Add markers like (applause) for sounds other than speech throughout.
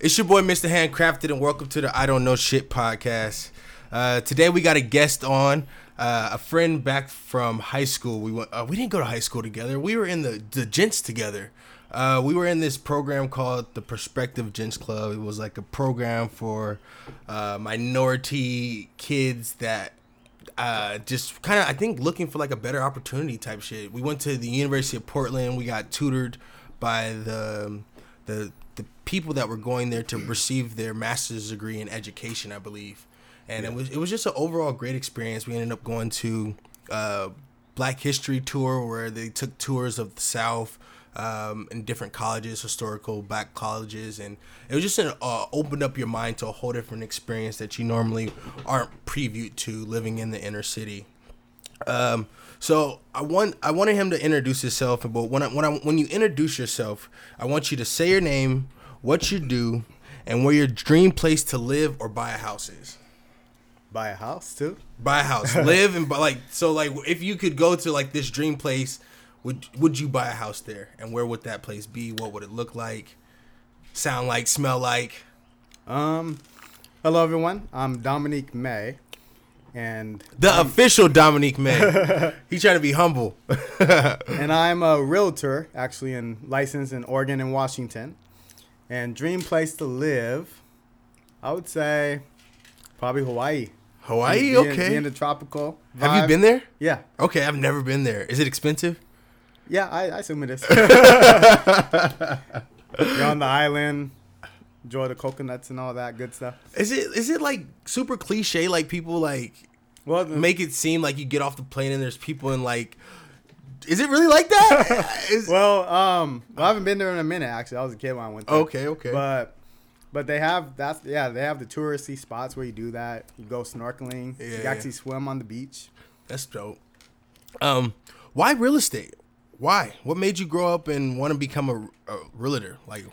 It's your boy, Mr. Handcrafted, and welcome to the I Don't Know Shit podcast. Uh, today we got a guest on, uh, a friend back from high school. We went. Uh, we didn't go to high school together. We were in the the gents together. Uh, we were in this program called the Perspective Gents Club. It was like a program for uh, minority kids that uh, just kind of I think looking for like a better opportunity type shit. We went to the University of Portland. We got tutored by the the the people that were going there to receive their master's degree in education, I believe. And it was it was just an overall great experience. We ended up going to uh, Black History tour where they took tours of the South um, in different colleges, historical black colleges, and it was just an uh, opened up your mind to a whole different experience that you normally aren't previewed to living in the inner city. Um, so I want I wanted him to introduce himself, but when I, when I, when you introduce yourself, I want you to say your name, what you do, and where your dream place to live or buy a house is. Buy a house too. Buy a house, (laughs) live and buy, like so like if you could go to like this dream place, would would you buy a house there? And where would that place be? What would it look like? Sound like? Smell like? Um, hello everyone. I'm Dominique May, and The official Dominique May. he trying to be humble. (laughs) and I'm a realtor, actually, in licensed in Oregon and Washington. And dream place to live, I would say, probably Hawaii. Hawaii, Be in- okay. be in the tropical. Have you been there? Yeah, Okay, I've never been there. Is it expensive? yeah. I, I assume it is. (laughs) You're on the island, enjoy the coconuts and all that good stuff. Is it is it like super cliche? Like people like Well, the- make it seem like you get off the plane and there's people in like. Is it really like that? (laughs) Is- Well, um, well, I haven't been there in a minute. Actually, I was a kid when I went there. okay, okay. But, but they have that's yeah they have the touristy spots where you do that. You go snorkeling. Yeah, you yeah. actually swim on the beach. That's dope. Um, why real estate? Why? What made you grow up and want to become a, a realtor? Like,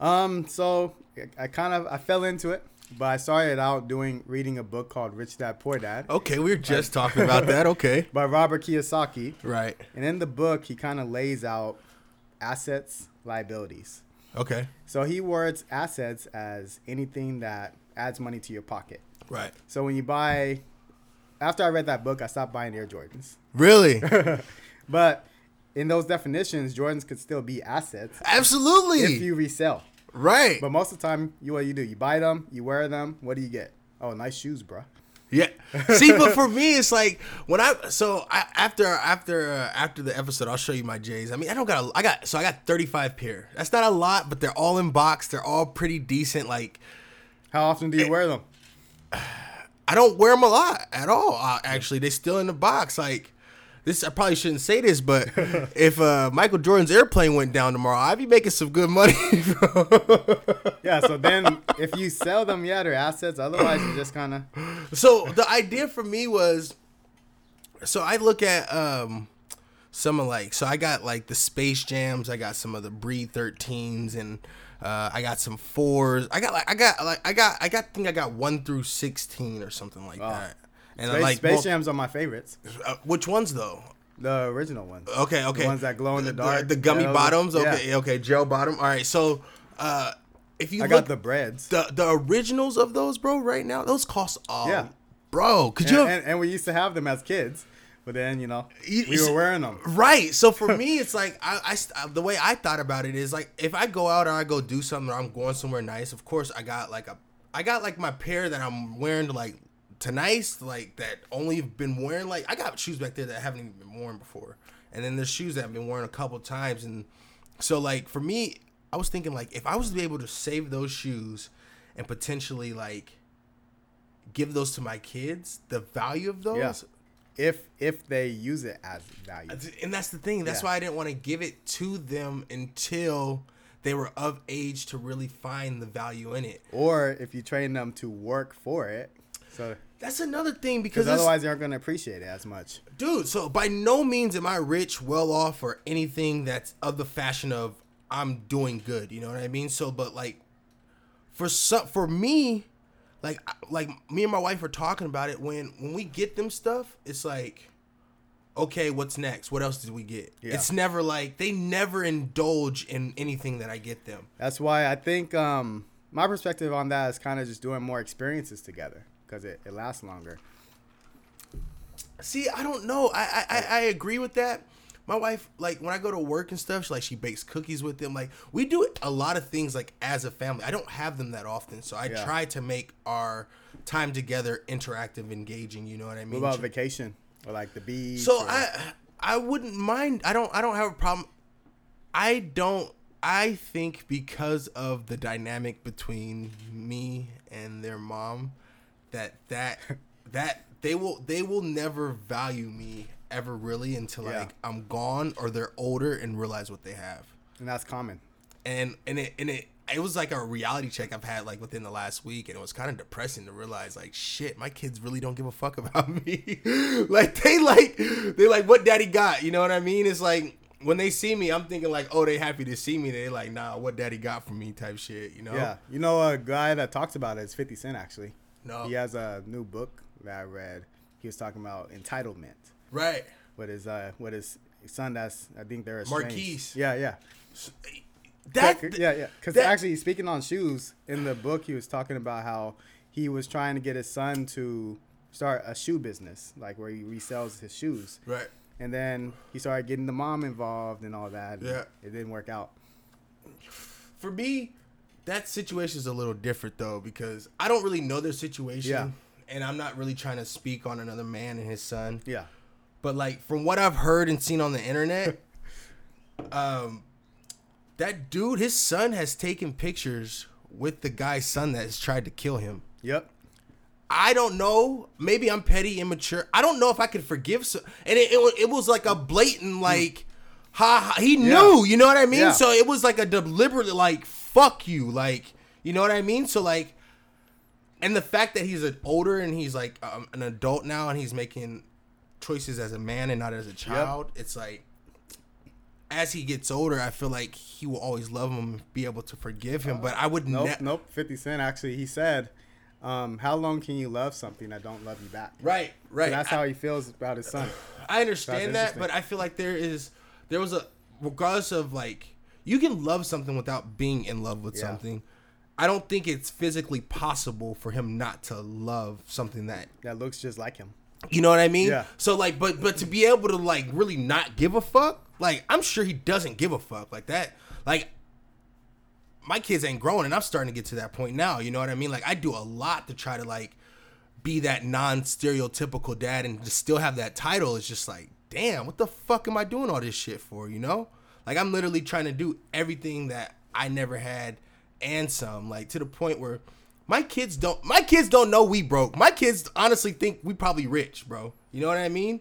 Um, so I- I kind of I fell into it, but I started out doing reading a book called Rich Dad Poor Dad okay, we were just talking (laughs) about that. Okay, by Robert Kiyosaki, right. and in the book he kind of lays out assets, liabilities. Okay, So he words assets as anything that adds money to your pocket. right. So when you buy, after I read that book, I stopped buying Air Jordans. Really? (laughs) But in those definitions, Jordans could still be assets Absolutely. if you resell. Right. But most of the time, you what you do? You buy them, you wear them. What do you get? Oh, nice shoes, bro. Yeah. (laughs) See, but for me, it's like when I so I, after after uh, after the episode, I'll show you my J's. I mean, I don't got a, I got so I got 35 pair. That's not a lot, but they're all in box. They're all pretty decent. Like How often do you wear them? I don't wear them a lot at all. Uh, actually, they still in the box. Like this, I probably shouldn't say this, but (laughs) if uh, Michael Jordan's airplane went down tomorrow, I'd be making some good money. (laughs) Yeah. So then, if you sell them, yeah, they're assets. Otherwise, you just kind of. (laughs) so the idea for me was so i look at um some of like so i got like the space jams i got some of the breed 13s and uh, I got some fours. I got like I got like I got I got I think I got one through sixteen or something like that. And I Space, like Space well, Jams are my favorites. uh, which ones though? The original ones. Okay, okay. ones that glow in the dark. The, gummy Yeah, those are- bottoms. yeah. Okay, okay. Gel bottom. All right. So, uh, if you I look, got the Breds. the the originals of those, bro, right now, those cost all. Yeah. Bro, could And, you? have, and, and we used to have them as kids, but then you know You- we were wearing them. Right. So for me, (laughs) it's like I, I the way I thought about it is like if I go out or I go do something or I'm going somewhere nice, of course I got like a I got like my pair that I'm wearing to like to nice, like that only have been wearing like I got shoes back there that haven't even been worn before. And then there's shoes that I've been wearing a couple times and so like for me, I was thinking like if I was to be able to save those shoes and potentially like give those to my kids, the value of those Yeah. If if they use it as value. and that's the thing. That's Yeah. why I didn't want to give it to them until they were of age to really find the value in it. or if you train them to work for it. So That's another thing because otherwise they aren't going to appreciate it as much. dude. So by no means am I rich, well off, or anything that's of the fashion of I'm doing good. You know what I mean? So, but like for some, for me, like like me and my wife are talking about it. When when we get them stuff, it's like, okay, what's next? What else did we get? Yeah. It's never like they never indulge in anything that I get them. That's why I think um my perspective on that is kind of just doing more experiences together because it, it lasts longer. See, I don't know. I, I I agree with that. My wife, like when I go to work and stuff, she like she bakes cookies with them. Like we do a lot of things like as a family. I don't have them that often, so I Yeah. try to make our time together interactive, engaging. You know what I mean? What about vacation or like the beach? So or- I I wouldn't mind. I don't I don't have a problem. I don't. I think because of the dynamic between me and their mom, that that that they will they will never value me ever really until Yeah. like I'm gone or they're older and realize what they have. and that's common. And and it and it it was like a reality check I've had like within the last week, and it was kind of depressing to realize like shit, my kids really don't give a fuck about (laughs) me. like they like they like what daddy got, you know what I mean? It's like when they see me, I'm thinking like, oh, they happy to see me. They like, nah, what daddy got for me type shit, you know? Yeah, you know a guy that talks about it is Fifty Cent actually. No. He has a new book that I read. He was talking about entitlement Right. with his uh with his son. That's I think they're estranged. Marquise. Yeah, yeah. That yeah, yeah. Because actually, speaking on shoes in the book, he was talking about how he was trying to get his son to start a shoe business, like where he resells his shoes. Right. And then he started getting the mom involved and all that. Yeah. It didn't work out. For me, that situation is a little different though because I don't really know their situation. Yeah. And I'm not really trying to speak on another man and his son. Yeah. But like from what I've heard and seen on the internet, (laughs) um, that dude, his son has taken pictures with the guy's son that has tried to kill him. Yep. I don't know. Maybe I'm petty, immature. I don't know if I could forgive. So, and it, it, it was like a blatant like, ha, ha. He knew. You know what I mean? Yeah. So it was like a deliberate like, fuck you, like, you know what I mean? So like, and the fact that he's an older and he's like um, an adult now and he's making choices as a man and not as a child. It's like, as he gets older, I feel like he will always love him, be able to forgive him. But I would Nope. ne- nope. Fifty Cent actually, he said, um, "How long can you love something that don't love you back?" Right, right. So that's how he feels about his son. I understand that, but I feel like there is there was a regardless of like you can love something without being in love with Yeah. something. I don't think it's physically possible for him not to love something that That looks just like him. you know what I mean? Yeah. So like but but to be able to like really not give a fuck, like I'm sure he doesn't give a fuck like that. Like my kids ain't growing and I'm starting to get to that point now, you know what I mean? Like I do a lot to try to like be that non-stereotypical dad and to still have that title It's just like, damn, what the fuck am I doing all this shit for, you know? Like I'm literally trying to do everything that I never had and some, like to the point where my kids don't my kids don't know we broke. My kids honestly think we probably rich, bro. You know what I mean?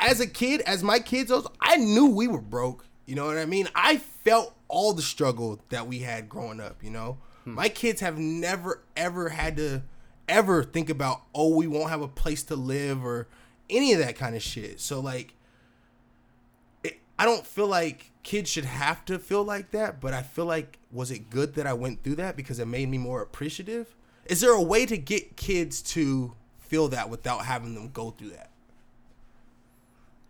As a kid, as my kids I knew we were broke. You know what I mean? I felt all the struggle that we had growing up, you know? Hmm. My kids have never ever had to ever think about, oh, we won't have a place to live or any of that kind of shit. So like I don't feel like kids should have to feel like that, but I feel like was it good that I went through that because it made me more appreciative? Is there a way to get kids to feel that without having them go through that?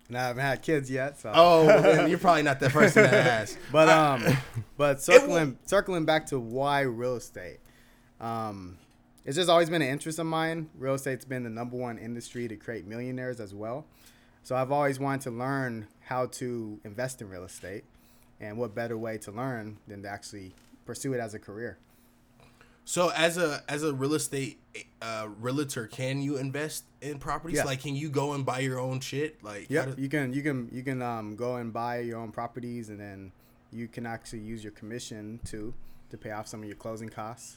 And I haven't had kids yet, so. Oh, well, (laughs) you're probably not the person to ask. (laughs) But um, (laughs) but circling circling back to why real estate, um, it's just always been an interest of mine. Real estate's been the number one industry to create millionaires as well. So I've always wanted to learn how to invest in real estate, and what better way to learn than to actually pursue it as a career? So as a as a real estate uh, realtor, can you invest in properties? Yeah. Like, can you go and buy your own shit? Like, Yeah, do- you can you can you can um, go and buy your own properties, and then you can actually use your commission to to pay off some of your closing costs.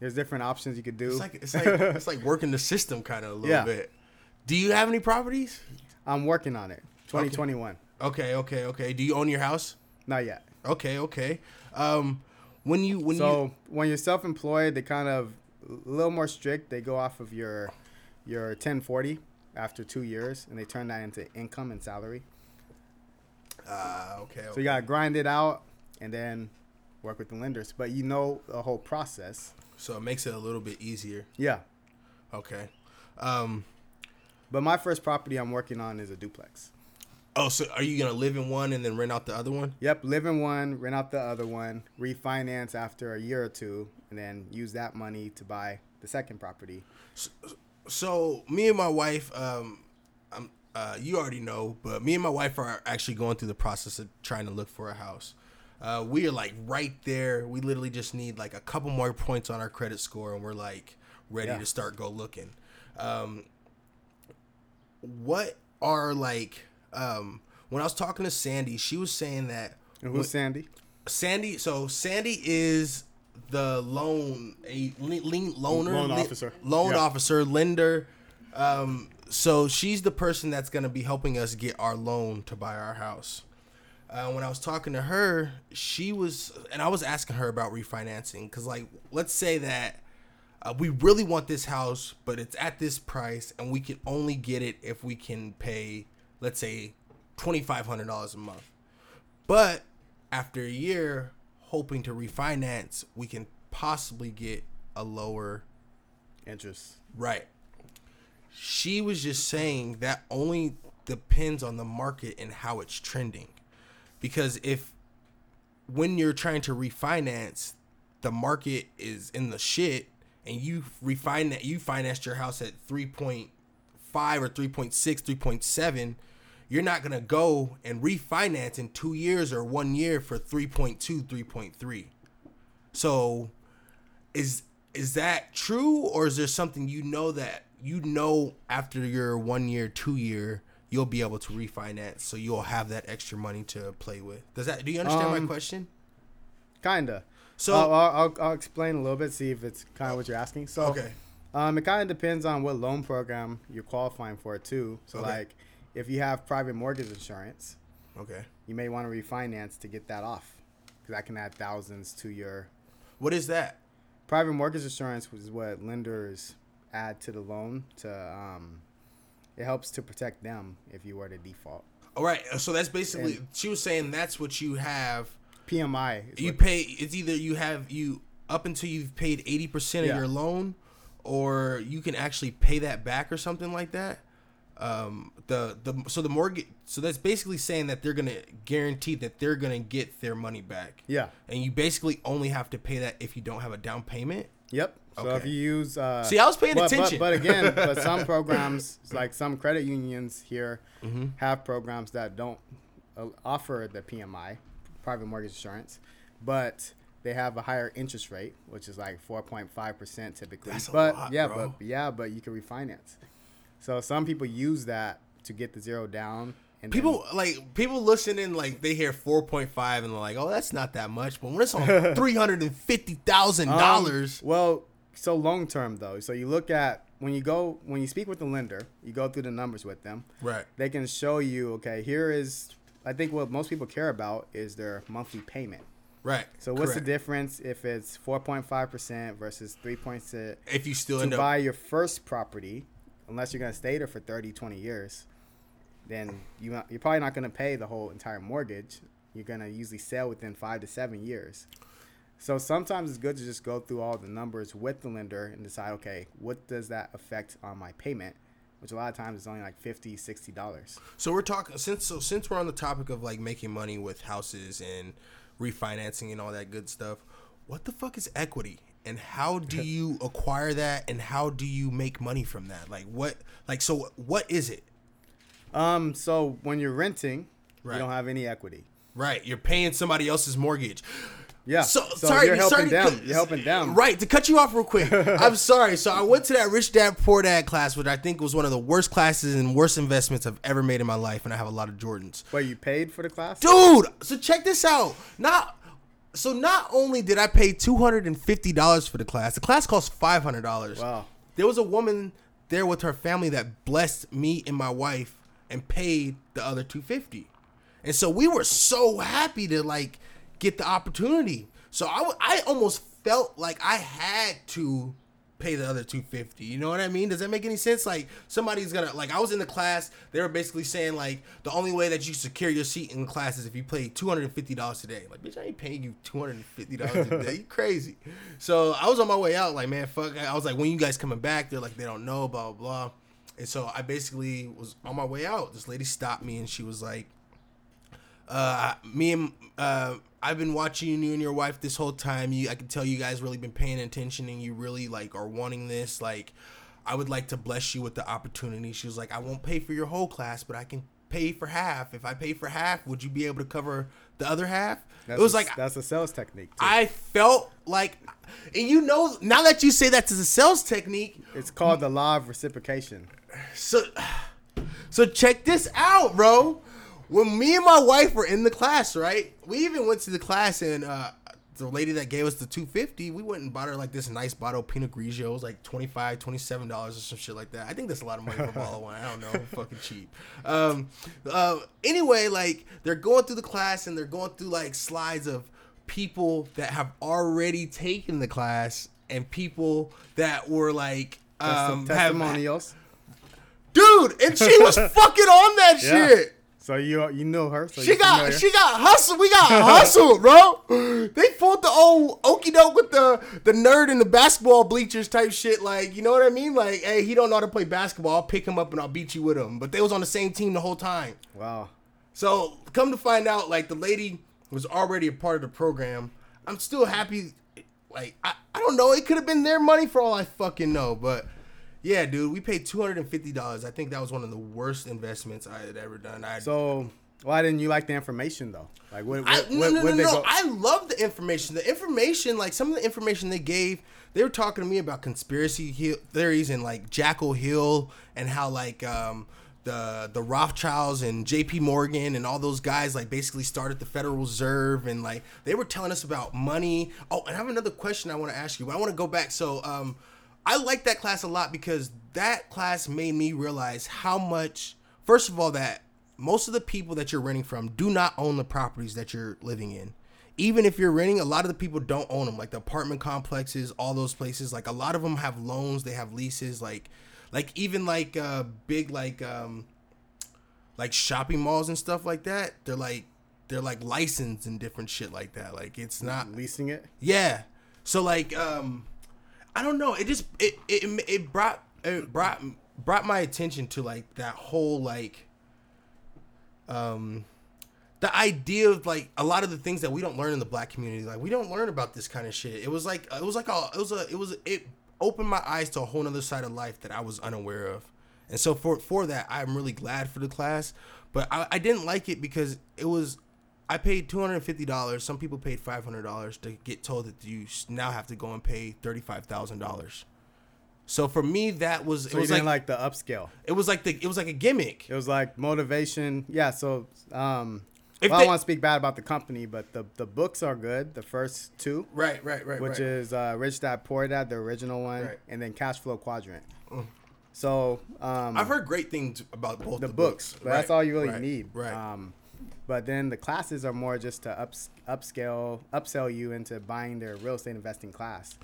There's different options you could do. it's like it's like it's like (laughs) working the system kind of a little Yeah. bit. Do you have any properties? I'm working on it. 2021. Okay, okay, okay. Do you own your house? Not yet. Okay, okay. Um, when you when you so you when you're self-employed, they kind of a little more strict. They go off of your your 1040 after two years, and they turn that into income and salary. uh, okay, So you gotta grind it out, and then work with the lenders. But you know the whole process. so it makes it a little bit easier. Yeah. Okay. Um, But my first property I'm working on is a duplex. Oh, so are you gonna live in one and then rent out the other one? Yep, live in one, rent out the other one, refinance after a year or two, and then use that money to buy the second property. So me and my wife, um, I'm, uh, you already know, but me and my wife are actually going through the process of trying to look for a house. Uh, we are like right there. We literally just need like a couple more points on our credit score, and we're like ready Yeah. to start go looking. Um, what are like um, when I was talking to Sandy, she was saying that And who's Sandy? Sandy. So Sandy is the loan a le- le- loaner, Loan officer. loan Yeah. officer, lender. Um, so she's the person that's gonna be helping us get our loan to buy our house. Uh, when I was talking to her, she was, and I was asking her about refinancing because, like, let's say that uh, we really want this house, but it's at this price, and we can only get it if we can pay, let's say, twenty five hundred dollars a month. But after a year, hoping to refinance, we can possibly get a lower Interest. right. She was just saying that only depends on the market and how it's trending. Because if when you're trying to refinance, the market is in the shit and you refinance you financed your house at 3.5 or 3.6, 3.7, you're not going to go and refinance in 2 years or 1 year for 3.2, 3.3. So is is that true or is there something you know that you know after your 1 year, 2 year you'll be able to refinance so you'll have that extra money to play with. Does that do you understand my Um, question? Kinda. So I'll, I'll, I'll explain a little bit, see if it's kind of what you're asking. So, okay. um, it kind of depends on what loan program you're qualifying for too. So, Okay. like, if you have private mortgage insurance, Okay. you may want to refinance to get that off, because that can add thousands to your What is that? private mortgage insurance, is what lenders add to the loan to um, it helps to protect them if you were to default. All right. So that's basically And- she was saying that's what you have. PMI. Is You pay it's either you have you up until you've paid 80% of Yeah. your loan or you can actually pay that back or something like that. Um the the so the mortgage so that's basically saying that they're going to guarantee that they're going to get their money back. yeah. And you basically only have to pay that if you don't have a down payment. Yep. So if you use uh, See, I was paying but, attention. But, but again, (laughs) but some programs like some credit unions here Mm-hmm. have programs that don't uh, offer the PMI, private mortgage insurance, but they have a higher interest rate, which is like 4.5 percent typically. That's a but lot, yeah, bro. but yeah, but you can refinance. So some people use that to get the zero down. And then- People like people listening like they hear 4.5 and they're like, "Oh, that's not that much." But when it's on (laughs) $350,000, Um, dollars well, so long term though. So you look at when you go when you speak with the lender, you go through the numbers with them. right. They can show you, okay, here is I think what most people care about is their monthly payment. Right. So what's correct. the difference if it's 4.5% versus 3.6 if you still to end up buy your first property, unless you're going to stay there for 30, 20 years, then you you're probably not going to pay the whole entire mortgage. You're going to usually sell within 5 to 7 years. So sometimes it's good to just go through all the numbers with the lender and decide, okay, what does that affect on my payment? Which a lot of times is only like 50 $60. So we're talking since so since we're on the topic of like making money with houses and refinancing and all that good stuff. What the fuck is equity? And how do (laughs) you acquire that and how do you make money from that? Like what like so what is it? Um, so when you're renting, Right. you don't have any equity. Right, you're paying somebody else's mortgage. Yeah. So, So sorry, you're helping sorry them. cut- You're helping them. Right, to cut you off real quick. (laughs) I'm sorry. So I went to that Rich Dad Poor Dad class, which I think was one of the worst classes and worst investments I've ever made in my life, and I have a lot of Jordans. Wait, you paid for the class? Dude, so check this out. Not so not only did I pay two hundred and fifty dollars for the class, the class cost five hundred dollars. Wow. There was a woman there with her family that blessed me and my wife and paid the other two fifty, and so we were so happy to like get the opportunity. So I, w- I almost felt like I had to pay the other 250 you know what i mean? Does that make any sense? Like somebody's gonna like i was in the class they were basically saying like the only way that you secure your seat in class is if you pay $250 a day like bitch i ain't paying you $250 a day (laughs) you crazy. So i was on my way out like man fuck i was like when you guys coming back? They're like they don't know blah blah blah. And so I basically was on my way out. This lady stopped me and she was like, uh, "Me and uh, I've been watching you and your wife this whole time. You, I can tell you guys really been paying attention and you really like are wanting this. Like, I would like to bless you with the opportunity." She was like, "I won't pay for your whole class, but I can." Pay for half. If I pay for half, would you be able to cover the other half? That's it was a, like that's a sales technique. Too. I felt like, and you know, now that you say that's a sales technique, it's called the law of reciprocation. so, so check this out, bro. When me and my wife were in the class, right? We even went to the class and uh, the lady that gave us the 250, we went and bought her like this nice bottle of Pinot Grigio. It was like 25 $27 or some shit like that. I think that's a lot of money for a bottle of wine. I don't know. (laughs) fucking cheap. Um, uh, anyway, like they're going through the class and they're going through like slides of people that have already taken the class and people that were like um, have- testimonials. dude, and she was (laughs) fucking on that Yeah. shit. So you you know her. So She got familiar. she got hustled. We got hustled, (laughs) bro. They pulled the old okey doke with the the nerd in the basketball bleachers type shit. Like, you know what I mean? Like, hey, he don't know how to play basketball. I'll pick him up and I'll beat you with him. But they was on the same team the whole time. Wow. So come to find out, like the lady was already a part of the program. I'm still happy. Like I, I don't know. It could have been their money for all I fucking know. But yeah, dude, we paid two hundred and fifty dollars. I think that was one of the worst investments I had ever done. I So why didn't you like the information though? Like what? I, no, what, no, no, no. go- I love the information. The information, like some of the information they gave, they were talking to me about conspiracy he- theories and like Jackal Hill and how like um, the the Rothschilds and J.P. Morgan and all those guys like basically started the Federal Reserve and like they were telling us about money. Oh, and I have another question I want to ask you. But I want to go back. So um, I like that class a lot because that class made me realize how much. First of all, that most of the people that you're renting from do not own the properties that you're living in. Even if you're renting, a lot of the people don't own them. Like the apartment complexes, all those places. Like a lot of them have loans, they have leases. Like, like even like uh, big like um, like shopping malls and stuff like that. They're like they're like licensed and different shit like that. Like it's not leasing it. yeah. So like um I don't know, it just it it it brought it brought brought my attention to like that whole like um the idea of like a lot of the things that we don't learn in the black community. Like we don't learn about this kind of shit. It was like it was like a it was a it was it opened my eyes to a whole other side of life that i was unaware of. And so for for that i'm really glad for the class but i, I didn't like it because it was i paid $250 some people paid $500 to get told that you now have to go and pay $35000 so for me that was So it was like, like the upscale. it was like the it was like a gimmick It was like motivation. Yeah. So um, well, I they- don't want to speak bad about the company, but the the books are good. The first two, right right right which right. is uh, Rich Dad Poor Dad, the original one, Right. and then Cash Flow Quadrant. So um, I've heard great things about both the, the, books, but that's all you really right, need. Right. Um, but then the classes are more just to ups, upscale, upsell you into buying their real estate investing class.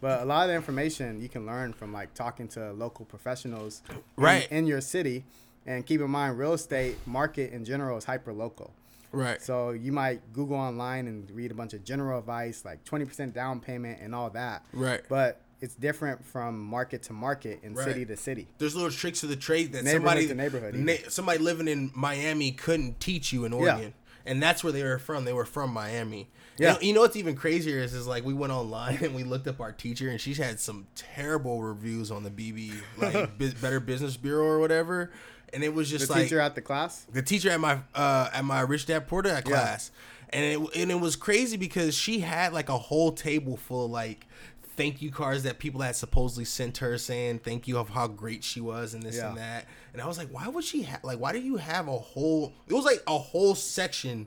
But a lot of the information you can learn from like talking to local professionals in- Right. in, your city. And keep in mind, real estate market in general is hyper local. right. So you might Google online and read a bunch of general advice like 20% down payment and all that. Right. But it's different from market to market and Right. city to city. There's little tricks of the trade that Neighborhood somebody neighborhood, na- somebody living in Miami couldn't teach you in Oregon. And that's where they were from. They were from Miami. Yeah. You know, you know what's even crazier is, is like we went online (laughs) and we looked up our teacher and she's had some terrible reviews on the BB, (laughs) like Better Business Bureau or whatever. And it was The just like The teacher at the class. the teacher at my uh at my rich dad dad Yeah. class and it and it was crazy because she had like a whole table full of like thank you cards that people had supposedly sent her saying thank you of how great she was and this and that and i was like why would she have like why do you have a whole it was like a whole section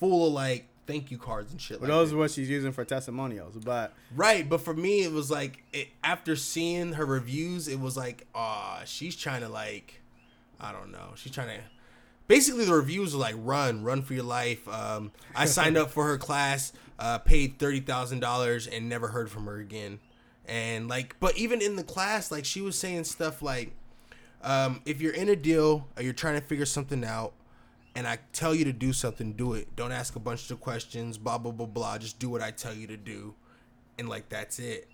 full of like thank you cards and shit But like those that. are what she's using for testimonials. But Right, but for me, it was like it, after seeing her reviews, it was like, ah, she's trying to like, I don't know, she's trying to. Basically, the reviews were like, run, run for your life. Um, I signed up for her class, uh, paid thirty thousand dollars, and never heard from her again. And like, but even in the class, like she was saying stuff like, um, if you're in a deal or you're trying to figure something out, and I tell you to do something, do it. Don't ask a bunch of questions, blah blah blah blah. Just do what I tell you to do, and like that's it.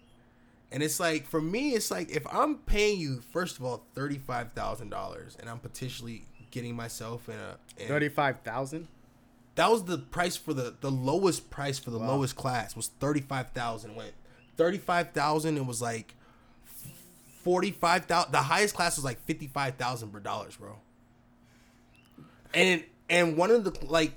And it's like for me, it's like if I'm paying you first of all thirty five thousand dollars, and I'm potentially getting myself in a in, Thirty five thousand. that was the price for the the lowest price for the Wow. lowest class was thirty five thousand. Went thirty five thousand. It was like forty five thousand. The highest class was like fifty five thousand per dollars, bro. And and one of the like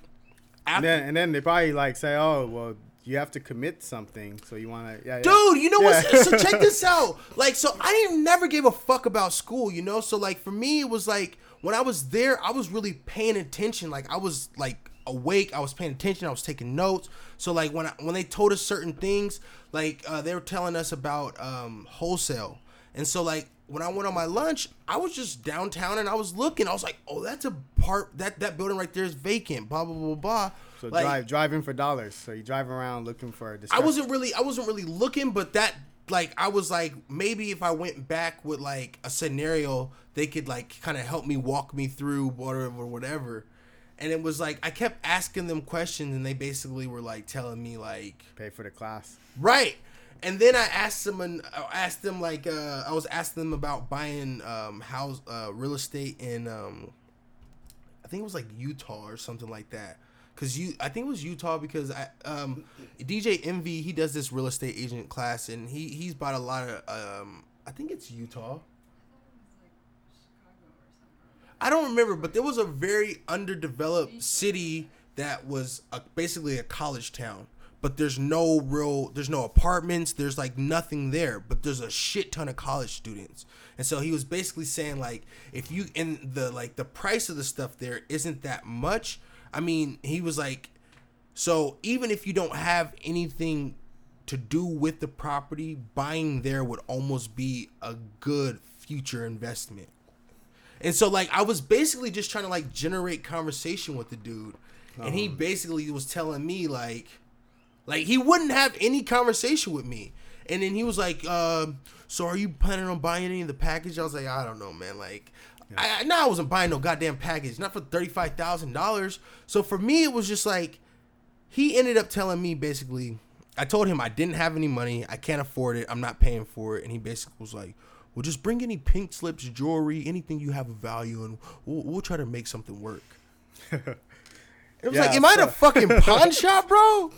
And then and then they probably like say, oh well, you have to commit something, so you want to. Yeah, yeah. Dude, you know Yeah. what? So check this (laughs) out. Like, so I didn't never gave a fuck about school, you know. So like for me, it was like when I was there, I was really paying attention. Like I was like awake. I was paying attention. I was taking notes. So like when I, when they told us certain things, like uh, they were telling us about um, wholesale, and so like when I went on my lunch, I was just downtown and I was looking. I was like, oh, that's a part that that building right there is vacant. Blah blah blah blah. So Like, drive driving for dollars. So you drive around looking for. I wasn't really I wasn't really looking, but that like I was like maybe if I went back with like a scenario, they could like kind of help me walk me through whatever whatever. And it was like I kept asking them questions and they basically were like telling me like pay for the class. right. And then I asked them and asked them like uh I was asking them about buying um house uh real estate in um I think it was like Utah or something like that. Cause you, I think it was Utah because I, um, DJ Envy he does this real estate agent class and he he's bought a lot of um, I think it's Utah. I don't remember, but there was a very underdeveloped city that was a, basically a college town. But there's no real, there's no apartments, there's like nothing there. But there's a shit ton of college students, and so he was basically saying like, if you in the like the price of the stuff there isn't that much. I mean, he was like, so even if you don't have anything to do with the property, buying there would almost be a good future investment. And so like I was basically just trying to like generate conversation with the dude. And he basically was telling me like like he wouldn't have any conversation with me. And then he was like, um, so are you planning on buying any of the package? I was like, I don't know, man. Like I, I no, I wasn't buying no goddamn package, not for thirty five thousand dollars. So for me it was just like he ended up telling me basically I told him I didn't have any money, I can't afford it, I'm not paying for it, and he basically was like, "Well, just bring any pink slips, jewelry, anything you have of value, and we'll, we'll try to make something work." (laughs) it was Yeah, like, "Am I in a fucking (laughs) pawn shop, bro?"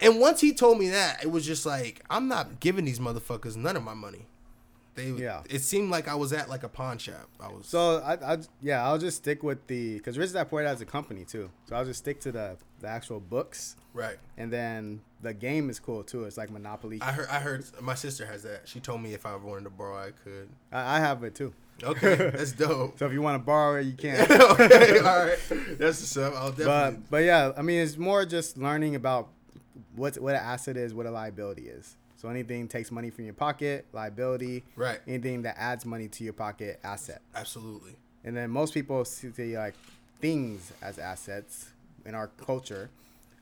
And once he told me that, it was just like, I'm not giving these motherfuckers none of my money. They, Yeah. It seemed like I was at like a pawn shop. I was. So I, I yeah, I'll just stick with the because Rich Dad Poor Dad has a company too. So I'll just stick to the the actual books, right. and then the game is cool too. It's like Monopoly. I heard. I heard. My sister has that. She told me if I wanted to borrow, I could. I, I have it too. Okay, (laughs) that's dope. So if you want to borrow it, you can. (laughs) okay, all right. That's the stuff. I'll definitely. but but yeah, I mean it's more just learning about what what an asset is, what a liability is. So anything takes money from your pocket, liability. Right. Anything that adds money to your pocket, asset. Absolutely. And then most people see like things as assets in our culture,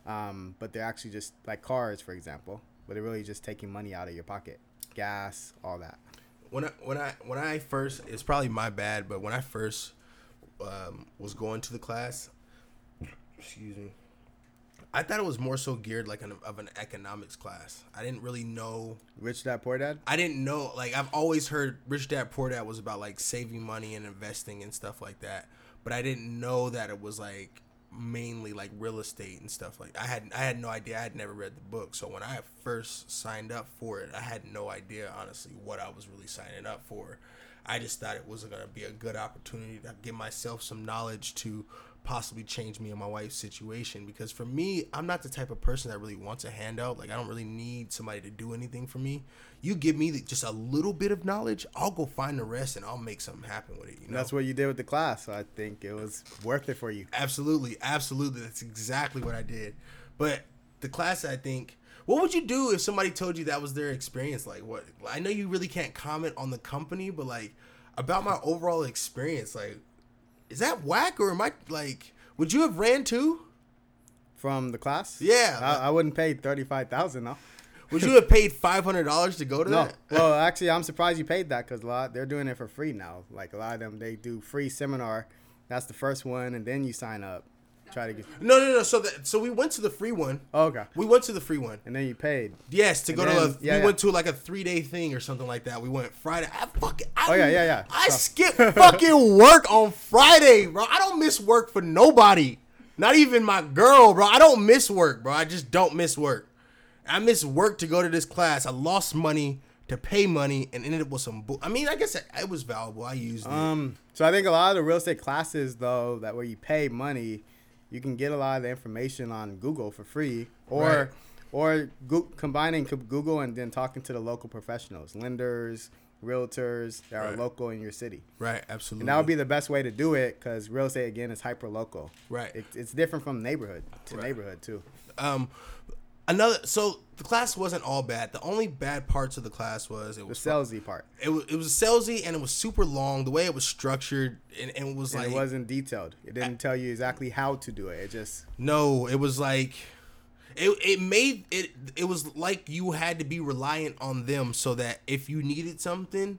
um, but they're actually just like cars, for example. But they're really just taking money out of your pocket, gas, all that. When I when I when I first, it's probably my bad, but when I first um, was going to the class, excuse me, I thought it was more so geared like an of an economics class. I didn't really know. Rich dad, poor dad. I didn't know. Like I've always heard Rich Dad Poor Dad was about like saving money and investing and stuff like that, but I didn't know that it was like mainly like real estate and stuff like I had I had no idea. I had never read the book. So when I first signed up for it, I had no idea honestly what I was really signing up for. I just thought it was going to be a good opportunity to give myself some knowledge to possibly change me and my wife's situation because for me, I'm not the type of person that really wants a handout. Like I don't really need somebody to do anything for me. You give me the, just a little bit of knowledge, I'll go find the rest and I'll make something happen with it, you know. That's what you did with the class. So I think it was worth it for you. Absolutely, absolutely. That's exactly what I did. But the class, I think, what would you do if somebody told you that was their experience? Like, what? I know you really can't comment on the company, but like about my overall experience, like, is that whack or am I like? Would you have ran too? From the class? Yeah. I, I wouldn't pay thirty five thousand though. Would you (laughs) have paid five hundred dollars to go to No. that? Well, (laughs) actually, I'm surprised you paid that because a lot they're doing it for free now. Like a lot of them, they do free seminar. That's the first one, and then you sign up. Try to get. No, no, no. So that so we went to the free one. Oh, okay. We went to the free one. And then you paid. Yes, to And go then- to a, yeah, we yeah. went to like a three day thing or something like that. We went Friday. I fucking I, Oh, yeah, yeah, yeah. I So- skipped (laughs) fucking work on Friday, bro. I don't miss work for nobody. Not even my girl, bro. I don't miss work, bro. I just don't miss work. I miss work to go to this class. I lost money to pay money and ended up with some. Bu- I mean, I guess it, it was valuable. I used it. Um, so I think a lot of the real estate classes, though, that where you pay money, you can get a lot of the information on Google for free, or Right. or go- combining Google and then talking to the local professionals, lenders, realtors that Right. are local in your city. right, absolutely. And that would be the best way to do it because real estate again is hyper local. Right. It, it's different from neighborhood to Right. neighborhood too. um another. So the class wasn't all bad. The only bad parts of the class was it The was salesy part. it was it was salesy and it was super long. The way it was structured and, and it was And like it wasn't detailed. It didn't tell you exactly how to do it. It just no, it was like it it made it it was like you had to be reliant on them so that if you needed something,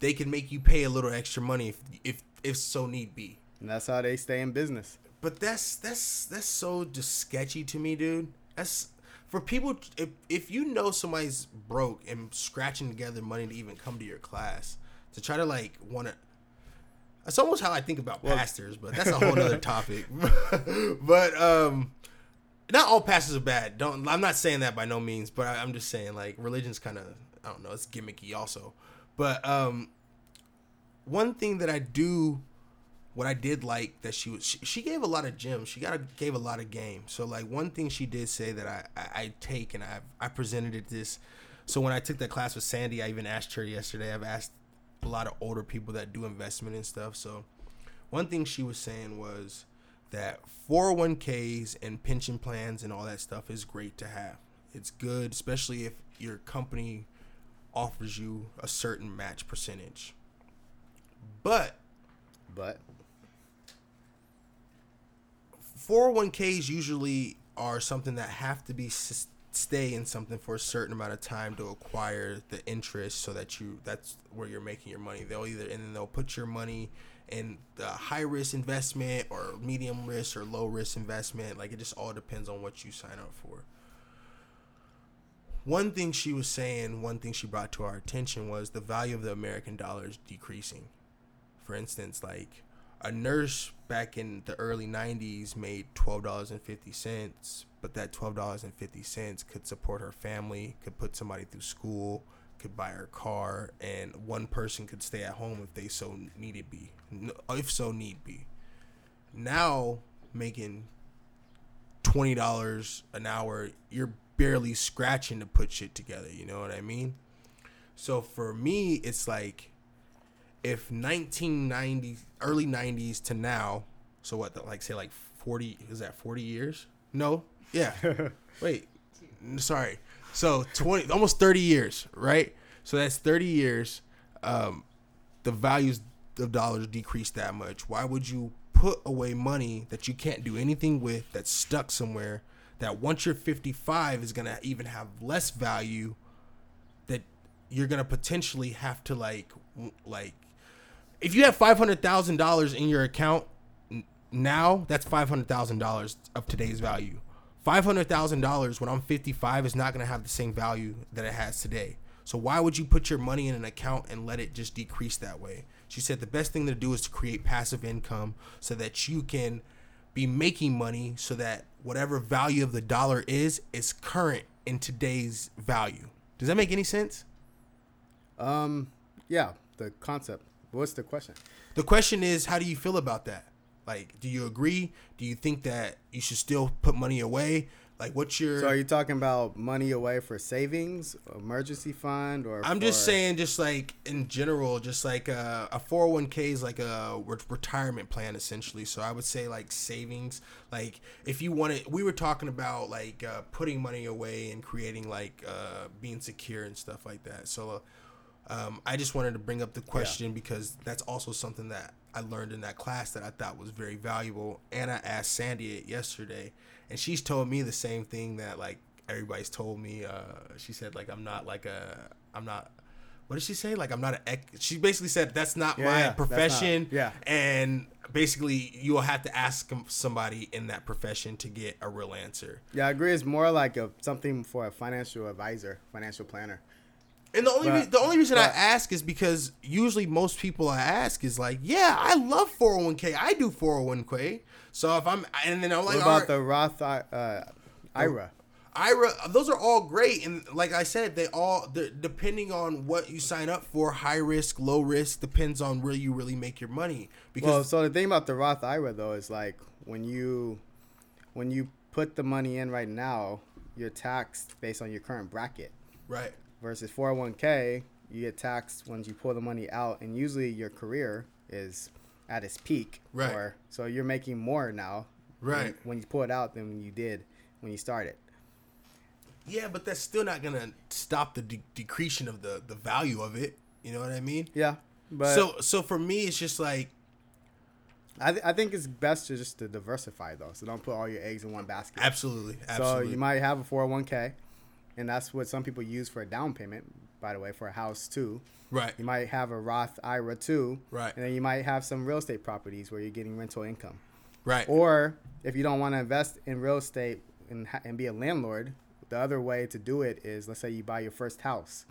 they could make you pay a little extra money if if if so need be. and that's how they stay in business. But that's that's that's so just sketchy to me, dude. That's for people. If if you know somebody's broke and scratching together money to even come to your class to try to like want to. That's almost how I think about pastors, but that's a (laughs) whole other topic. (laughs) but um, not all pastors are bad. Don't. I'm not saying that by no means, but I, I'm just saying like religion's kind of I don't know. It's gimmicky also, but um, one thing that I do what I did like that she was she, she gave a lot of gems. She got a, gave a lot of game. So like one thing she did say that I I, I take and I I presented it this. So when I took that class with Sandy, I even asked her yesterday. I've asked a lot of older people that do investment and stuff. So one thing she was saying was that 401ks and pension plans and all that stuff is great to have. It's good, especially if your company offers you a certain match percentage. But But 401ks usually are something that have to be s- stay in something for a certain amount of time to acquire the interest so that you that's where you're making your money. They'll either and then they'll put your money in the high risk investment or medium risk or low risk investment. Like it just all depends on what you sign up for. One thing she was saying one thing she brought to our attention was the value of the american dollar is decreasing. For instance, like a nurse back in the early 90s made $12.50, but that $12.50 could support her family, could put somebody through school, could buy her car, and one person could stay at home if they so needed be, if so need be. Now, making $20 an hour, you're barely scratching to put shit together, you know what I mean? So for me, it's like if 1990 early 90s to now so what like say like 40 is that 40 years? No? Yeah. (laughs) Wait. Sorry. So 20 almost 30 years right? So that's 30 years um the values of dollars decrease that much. Why would you put away money that you can't do anything with that's stuck somewhere that once you're 55 is going to even have less value that you're gonna potentially have to like like if you have five hundred thousand dollars in your account now that's five hundred thousand dollars of today's value. Five hundred thousand dollars when i'm 55 is not gonna have the same value that it has today. So why would you put your money in an account and let it just decrease that way? She said the best thing to do is to create passive income so that you can be making money so that whatever value of the dollar is is current in today's value. Does that make any sense? Um yeah, the concept. What's the question? The question is, how do you feel about that? Like, do you agree? Do you think that you should still put money away? Like, what's your? So are you talking about money away for savings, emergency fund, or I'm just for- saying, just like in general, just like uh, a 401k is like a re- retirement plan essentially. So I would say like savings. Like if you wanted, we were talking about like uh, putting money away and creating like uh, being secure and stuff like that. So um, I just wanted to bring up the question because that's also something that I learned in that class that I thought was very valuable. And I asked Sandy it yesterday, and she's told me the same thing that like everybody's told me. Uh, she said like I'm not like a I'm not what did she say? Like I'm not an ex. She basically said that's not Yeah, my yeah, that's not- profession. yeah. and basically you will have to ask somebody in that profession to get a real answer. Yeah, I agree. It's more like a something for a financial advisor, financial planner. And the only But- re- the only reason I ask is because usually most people I ask is like, yeah, I love 401k. I do 401k. So if I'm and then I'm like, What about right, the Roth uh, IRA? IRA, those are all great, and like I said, they all depending on what you sign up for, high risk, low risk, depends on where you really make your money. Because Well, so the thing about the Roth IRA though is like when you when you put the money in right now, you're taxed based on your current bracket. right, Versus 401k, you get taxed once you pull the money out, and usually your career is at its peak. Right. Or, so you're making more now. Right. When, when you pull it out than you did when you started. yeah, but that's still not gonna stop the de- decretion of the the value of it. You know what I mean? Yeah. But so so for me, it's just like I, th- I think it's best to just to diversify though. So don't put all your eggs in one basket. absolutely, So absolutely. you might have a 401k, and that's what some people use for a down payment, by the way, for a house too. right, You might have a Roth IRA too. Right. And then you might have some real estate properties where you're getting rental income. right, Or if you don't want to invest in real estate and, and be a landlord, the other way to do it is let's say you buy your first house.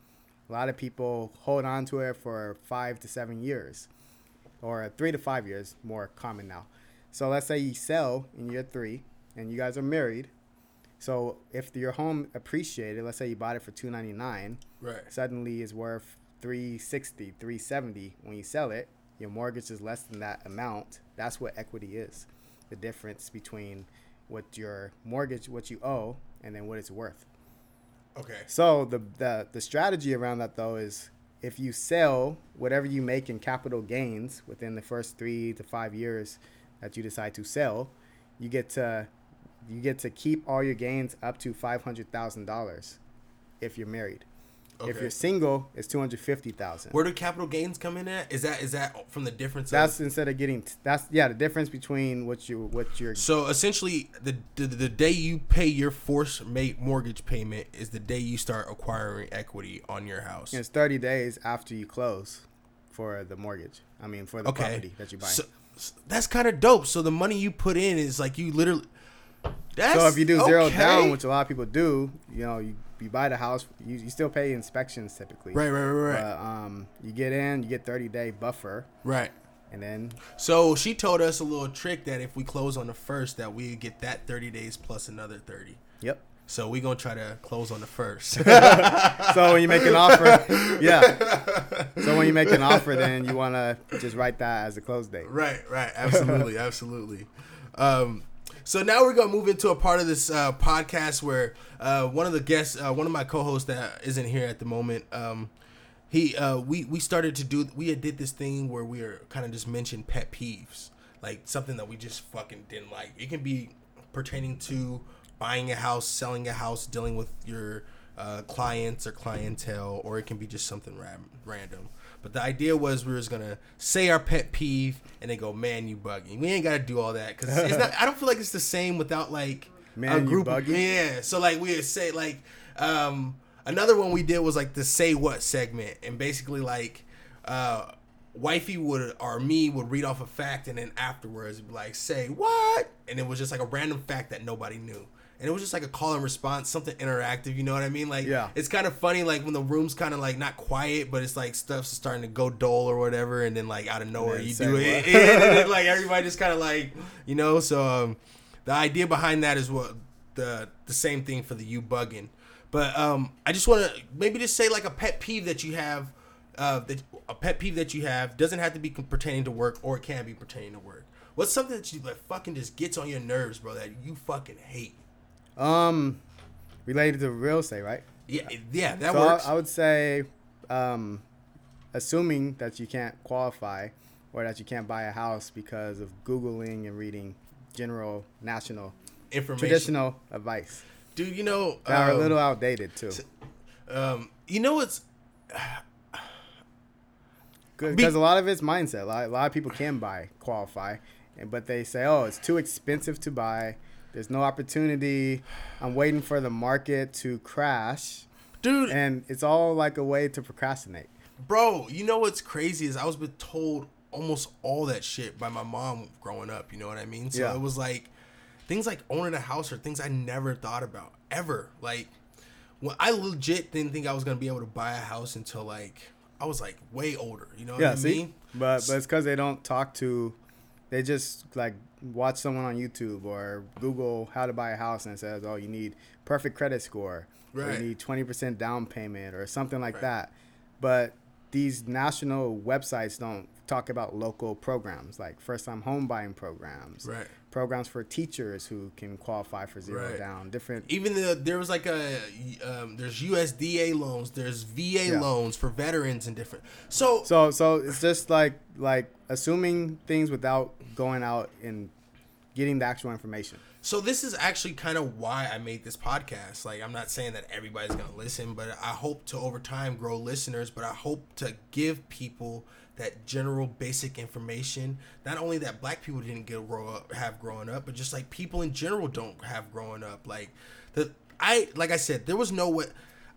A lot of people hold on to it for five to seven years, or three to five years, more common now. So let's say you sell in year three and you guys are married. So if your home appreciated, let's say you bought it for two ninety nine, right, suddenly is worth 360 370 when you sell it. Your mortgage is less than that amount. That's what equity is the difference between what your mortgage what you owe and then what it's worth. Okay, so the the, the strategy around that though is if you sell whatever you make in capital gains within the first three to five years that you decide to sell you get to you get to keep all your gains up to five hundred thousand dollars if you're married if you're single, it's two hundred fifty thousand. Where do capital gains come in at? Is that is that from the difference? That's of, instead of getting that's yeah the difference between what you what you're so essentially the, the the day you pay your forced mate mortgage payment is the day you start acquiring equity on your house. it's thirty days after you close for the mortgage. I mean for the okay, property that you buy. So, that's kind of dope. So the money you put in is like you literally. That's, if you do zero okay. down, which a lot of people do, you know, you, you buy the house, you, you still pay inspections typically. right, right, right, right, But um, you get in, you get thirty day buffer, right. and then So she told us a little trick that if we close on the first, that we get that thirty days plus another thirty. yep. So we're gonna try to close on the first. (laughs) So when you make an offer, yeah. So when you make an offer, then you want to just write that as a close date. right, right, absolutely, absolutely. Um, so now we're gonna move into a part of this uh, podcast where uh, one of the guests, uh, one of my co-hosts that isn't here at the moment, um, he uh, we we started to do we did this thing where we are kind of just mentioned pet peeves, like something that we just fucking didn't like. It can be pertaining to buying a house, selling a house, dealing with your uh, clients or clientele, or it can be just something ram- random. But the idea was we was gonna say our pet peeve and then go, "Man, you bugging." We ain't gotta do all that because it's not. (laughs) I don't feel like it's the same without like Man, a you group. Of, bugging? yeah, so like we would say like um, another one we did was like the say what segment, and basically like uh, wifey would or me would read off a fact, and then afterwards be like say what, and it was just like a random fact that nobody knew. And it was just like a call and response, something interactive. You know what I mean? Like, Yeah. it's kind of funny, like when the room's kind of like not quiet, but it's like stuff's starting to go dull or whatever, and then like out of nowhere you do it, (laughs) and then, (laughs) like everybody just kind of like, you know. So um, the idea behind that is what the the same thing for the you bugging, but um, I just want to maybe just say like a pet peeve that you have, uh, that a pet peeve that you have doesn't have to be pertaining to work or it can be pertaining to work. What's something that you like fucking just gets on your nerves, bro? That you fucking hate. Um, related to real estate, right? Yeah, yeah, that so I, works. I would say, um, assuming that you can't qualify or that you can't buy a house because of googling and reading general national Information, traditional advice dude. You know, that are a um, little outdated too. Um, you know what's good Because a lot of it's mindset. A lot, a lot of people can buy, qualify, and but they say, "Oh, it's too expensive to buy. There's no opportunity. I'm waiting for the market to crash." dude? and it's all like a way to procrastinate. bro, you know what's crazy is I was been told almost all that shit by my mom growing up. You know what I mean? So Yeah. it was like things like owning a house are things I never thought about ever. Like, well, I legit didn't think I was gonna be able to buy a house until like I was like way older. You know what Yeah, I see, mean? but but it's because they don't talk to, they just like watch someone on YouTube or Google how to buy a house and it says, oh, you need perfect credit score, or Right. you need twenty percent down payment or something like Right. that. But these national websites don't talk about local programs like first time home buying programs, Right. programs for teachers who can qualify for zero Right. down, different. Even the there was like a um, there's USDA loans, there's VA Yeah. loans for veterans and different. So, So so it's just like like assuming things without going out and getting the actual information. so this is actually kind of why I made this podcast. Like I'm not saying that everybody's gonna listen, but I hope to over time grow listeners. But I hope to give people that general basic information. Not only that black people didn't get grow up have growing up, but just like people in general don't have growing up. Like the I like I said, there was no way.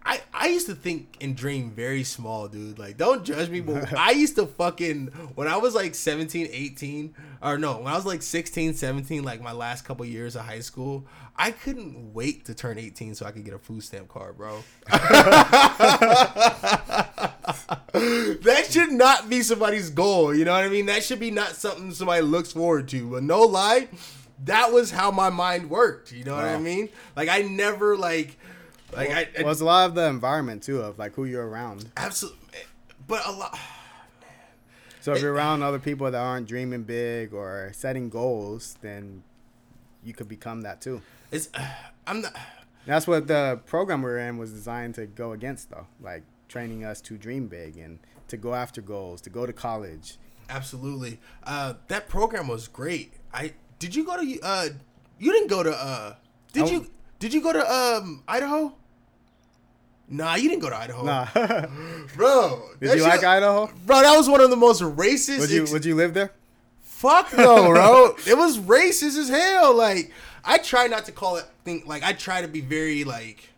I, I used to think and dream very small, dude. Like, don't judge me, but (laughs) I used to fucking, when I was like 17, 18, or no, when I was like 16, 17, like my last couple years of high school, I couldn't wait to turn 18 so I could get a food stamp card, bro. (laughs) that should not be somebody's goal, you know what I mean? That should be not something somebody looks forward to. But no lie, that was how my mind worked, you know what I mean? Like, I never, like, like, I, I Well, it's a lot of the environment too of like who you're around. Absolutely, but a lot. (sighs) So if you're around other people that aren't dreaming big or setting goals, then you could become that too. It's (sighs) I'm not. That's what the program we're in was designed to go against, though. Like training us to dream big and to go after goals, to go to college. Absolutely, uh, that program was great. I did you go to uh, you didn't go to uh, did I you did you go to um Idaho? Nah, you didn't go to Idaho, Nah. (laughs) bro. (laughs) Did you shit- like Idaho? Bro, that was one of the most racist. Would you ex- Would you live there? Fuck no, bro. (laughs) it was racist as hell. Like I try not to call it think like I try to be very like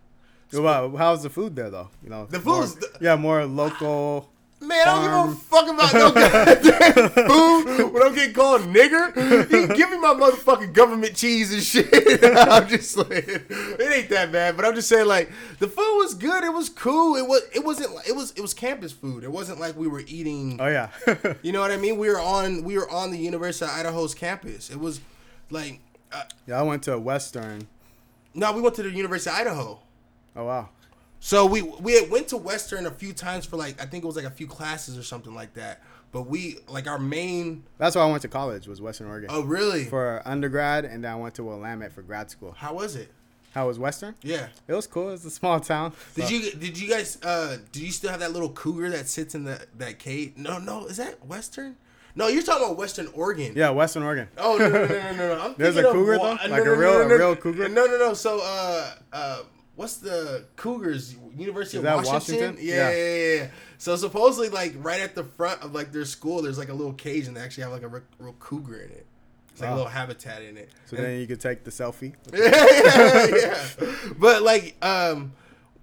Well, how's the food there, though? You know, The more- food's- yeah, more local. Man, I don't give a fuck about no (laughs) goddamn food when I'm getting called nigger. You give me my motherfucking government cheese and shit. (laughs) I'm just like, it ain't that bad, but I'm just saying like the food was good. It was cool. It was it wasn't like- it was it was campus food. It wasn't like we were eating. Oh yeah. (laughs) You know what I mean? We were on we were on the University of Idaho's campus. It was like uh, yeah, I went to Western. no, we went to the University of Idaho. Oh wow. So we we had went to Western a few times for like I think it was like a few classes or something like that. But we like our main. That's why I went to college. Was Western Oregon Oh really? for undergrad, and then I went to Willamette for grad school. How was it? How was Western? Yeah. It was cool. It's a small town. Did so- you did you guys uh do you still have that little cougar that sits in the that cage? No no is that Western? No, you're talking about Western Oregon. Yeah, Western Oregon. Oh no no no no no! no. (laughs) There's a cougar, though? Like a no, no, real- no, a real cougar? No no no. So uh uh, what's the Cougars? University Is of Washington? Washington? Yeah, Yeah. yeah yeah yeah. So supposedly like right at the front of like their school, there's like a little cage and they actually have like a real, real cougar in it. It's like a little habitat in it. So And- then you could take the selfie. (laughs) yeah, yeah. But like, um,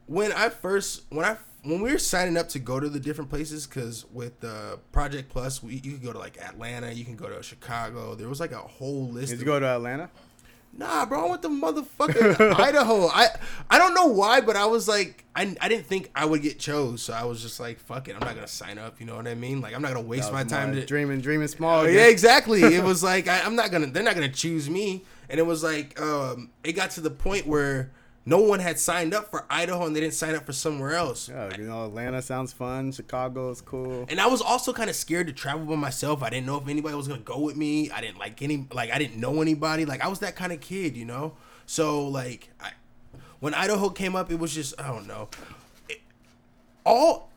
when I first when I when we were signing up to go to the different places, because with uh, Project Plus, we you could go to like Atlanta, you can go to Chicago. There was like a whole list. Did you go to Atlanta? Nah, bro, I went to motherfucking (laughs) Idaho. I I don't know why, but I was like, I, I didn't think I would get chose, so I was just like, fuck it, I'm not gonna sign up. You know what I mean? Like, I'm not gonna waste my time to dreaming, dreaming small. Oh, yeah, exactly. it was (laughs) like I, I'm not gonna. They're not gonna choose me. And it was like um, it got to the point where no one had signed up for Idaho, and they didn't sign up for somewhere else. Yeah, you know, Atlanta sounds fun. Chicago is cool. And I was also kind of scared to travel by myself. I didn't know if anybody was gonna go with me. I didn't like any like I didn't know anybody. Like I was that kind of kid, you know. So like I, when Idaho came up, it was just I don't know. It- all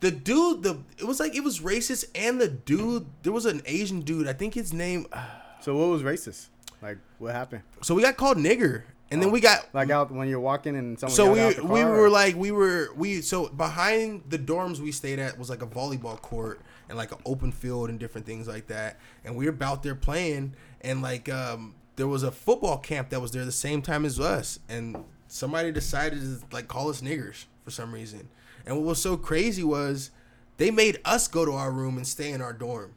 the dude, the it was like it was racist, and the dude there was an Asian dude. I think his name. (sighs) So what was racist? Like what happened? So we got called nigger, and then we got Like out when you're walking and someone. so we we were or- like we were we so behind the dorms we stayed at was like a volleyball court and like an open field and different things like that and we were out there playing and like um there was a football camp that was there the same time as us and somebody decided to like call us niggers for some reason and what was so crazy was they made us go to our room and stay in our dorm.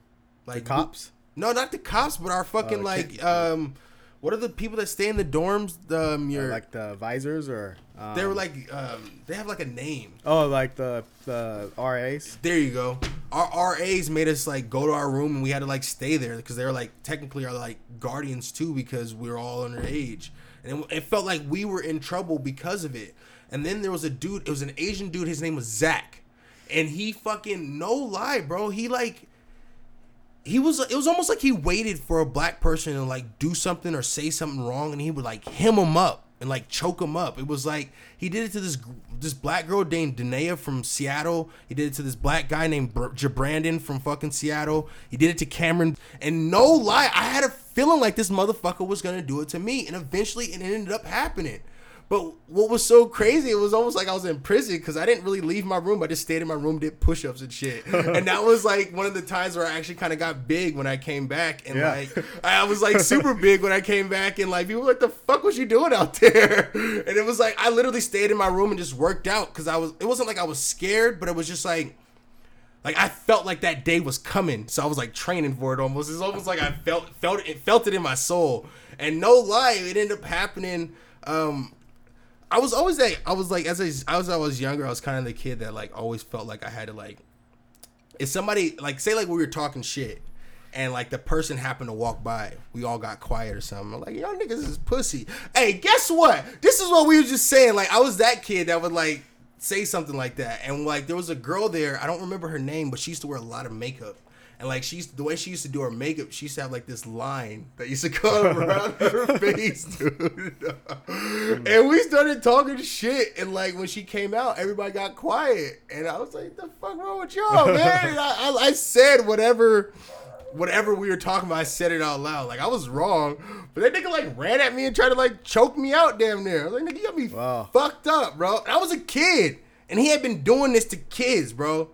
Like the cops? No, not the cops, but our fucking uh, like um what are the people that stay in the dorms? The um, your, uh, like the visors or um, they were like um, they have like a name. Oh, like the the RAs. There you go. Our RAs made us like go to our room and we had to like stay there because they were like technically our like guardians too because we were all underage and it, it felt like we were in trouble because of it. And then there was a dude. It was an Asian dude. His name was Zach, and he fucking no lie, bro. He like he was it was almost like he waited for a black person to like do something or say something wrong and he would like hem him up and like choke him up. It was like he did it to this this black girl named Danae from Seattle. He did it to this black guy named Jabrandon from fucking Seattle. He did it to Cameron. And no lie, I had a feeling like this motherfucker was gonna do it to me. And eventually it ended up happening. But what was so crazy, it was almost like I was in prison because I didn't really leave my room. I just stayed in my room, did push ups and shit. (laughs) and that was like one of the times where I actually kind of got big when I came back. And yeah. like, I was like super (laughs) big when I came back. And like, people were like, the fuck was you doing out there? (laughs) And it was like, I literally stayed in my room and just worked out because I was, it wasn't like I was scared, but it was just like, like I felt like that day was coming, so I was like training for it almost. It's almost like I felt felt it felt it in my soul, and no lie, it ended up happening. Um, I was always like I was like as I, as I was younger, I was kind of the kid that like always felt like I had to like if somebody like say like we were talking shit and like the person happened to walk by, we all got quiet or something. I'm like, y'all niggas is pussy. Hey, guess what? This is what we were just saying. Like I was that kid that would like say something like that. And like there was a girl there, I don't remember her name, but she used to wear a lot of makeup. And like she's the way she used to do her makeup, she used to have like this line that used to (laughs) come around her (laughs) face, dude. Mm. and we started talking shit, and like when she came out, everybody got quiet, and I was like, "The fuck wrong with y'all, man?" (laughs) I, I, I said whatever whatever we were talking about, I said it out loud. Like I was wrong, but that nigga like ran at me and tried to like choke me out damn near. I was like, nigga, you got me wow. fucked up, bro. And I was a kid, and he had been doing this to kids, bro.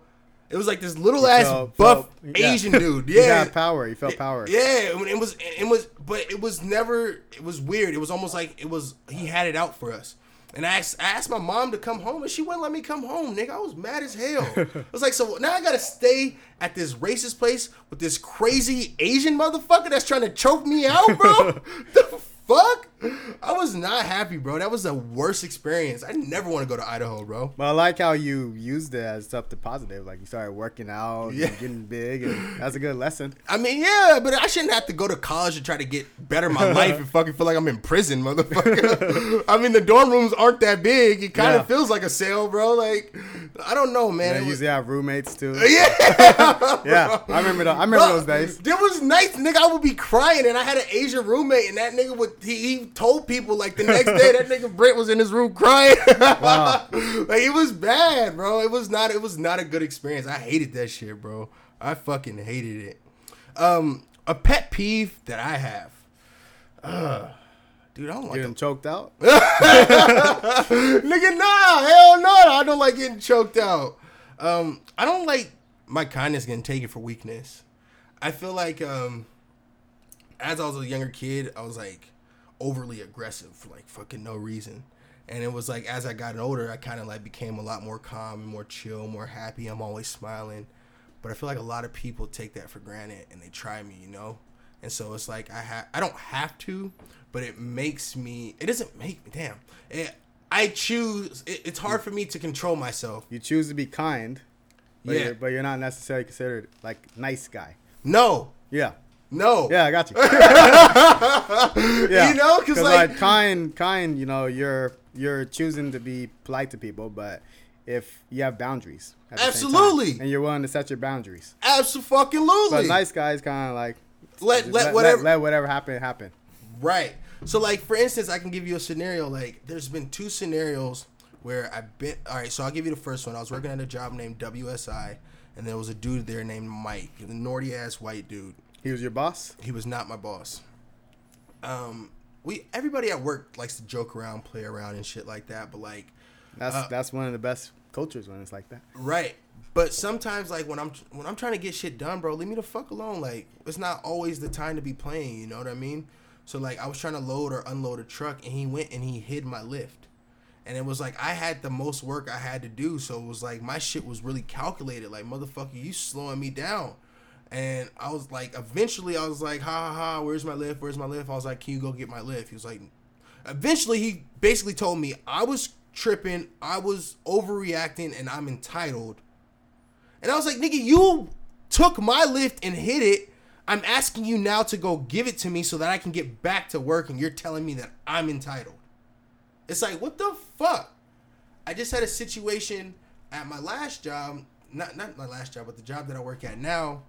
It was like this little you ass felt, buff felt, Asian yeah. (laughs) dude. Yeah, he got power. He felt power. Yeah, it was. It was, but it was never. It was weird. It was almost like it was. He had it out for us. And I asked, I asked my mom to come home, and she wouldn't let me come home, nigga. I was mad as hell. (laughs) I was like, so now I gotta stay at this racist place with this crazy Asian motherfucker that's trying to choke me out, bro. (laughs) the fuck? I was not happy, bro. That was the worst experience. I never want to go to Idaho, bro. But I like how you used it as something positive. Like you started working out, yeah. getting big, and that's a good lesson. I mean, yeah, but I shouldn't have to go to college to try to get better my life and (laughs) fucking feel like I'm in prison, motherfucker. (laughs) I mean, the dorm rooms aren't that big. It kind of yeah. feels like a cell, bro. Like I don't know, man. Yeah, you usually have roommates too. (laughs) Yeah, (laughs) yeah. I remember. The, I remember bro, those days. It was nice, nigga. I would be crying, and I had an Asian roommate, and that nigga would he, he told people like the next day that nigga Brent was in his room crying. (laughs) Wow. like it was bad, bro. It was not. It was not a good experience. I hated that shit, bro. I fucking hated it. Um, a pet peeve that I have. Uh, dude, I don't like getting choked out. (laughs) Nigga, nah, hell no, I don't like getting choked out. Um, I don't like my kindness getting taken for weakness. I feel like um, as I was a younger kid, I was like overly aggressive for like fucking no reason. And it was like as I got older, I kind of like became a lot more calm and more chill, more happy. I'm always smiling. But I feel like a lot of people take that for granted and they try me, you know? And so it's like I have I don't have to, but it makes me it doesn't make me damn. It, I choose it, it's hard for me to control myself. You choose to be kind. But yeah. You're, but you're not necessarily considered like nice guy. No. Yeah. No. Yeah, I got you. (laughs) yeah. You know, because like, like kind, kind. You know, you're you're choosing to be polite to people, but if you have boundaries, absolutely, time, and you're willing to set your boundaries, absolutely. But nice guys kind of like let let, let whatever let, let whatever happen happen. Right. So like for instance, I can give you a scenario. Like there's been two scenarios where I've been. All right, so I'll give you the first one. I was working at a job named WSI, and there was a dude there named Mike, a naughty ass white dude he was your boss. He was not my boss. Um, we everybody at work likes to joke around, play around, and shit like that. But like, that's uh, that's one of the best cultures when it's like that. Right. But sometimes, like when I'm when I'm trying to get shit done, bro, leave me the fuck alone. Like it's not always the time to be playing. You know what I mean? So like I was trying to load or unload a truck, and he went and he hid my lift. And it was like I had the most work I had to do, so it was like my shit was really calculated. Like motherfucker, you slowing me down. And I was like, eventually, I was like, ha ha ha, where's my lift? Where's my lift? I was like, can you go get my lift? He was like, eventually, he basically told me I was tripping, I was overreacting, and I'm entitled. And I was like, nigga, you took my lift and hit it. I'm asking you now to go give it to me so that I can get back to work, and you're telling me that I'm entitled. It's like, what the fuck? I just had a situation at my last job, not not my last job, but the job that I work at now.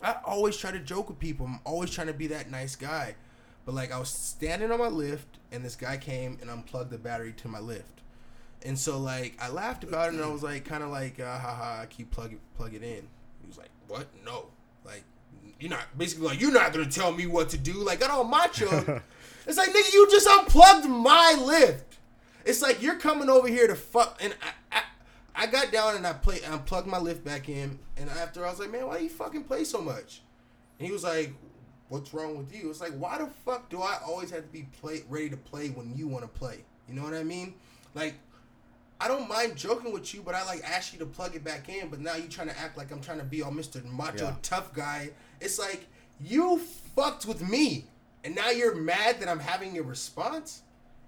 I always try to joke with people. I'm always trying to be that nice guy. But like I was standing on my lift and this guy came and unplugged the battery to my lift. And so like I laughed about it and I was like kind of like uh, haha keep plug it plug it in. He was like, "What? No." Like you're not basically like you're not going to tell me what to do. Like I don't macho. (laughs) it's like nigga you just unplugged my lift. It's like you're coming over here to fuck and I, I I got down and I play I plugged my lift back in and after I was like, man, why do you fucking play so much? And he was like, what's wrong with you? It's like, why the fuck do I always have to be play ready to play when you want to play? You know what I mean? Like, I don't mind joking with you, but I like ask you to plug it back in. But now you trying to act like I'm trying to be all Mr. Macho Yeah. tough guy. It's like you fucked with me, and now you're mad that I'm having a response,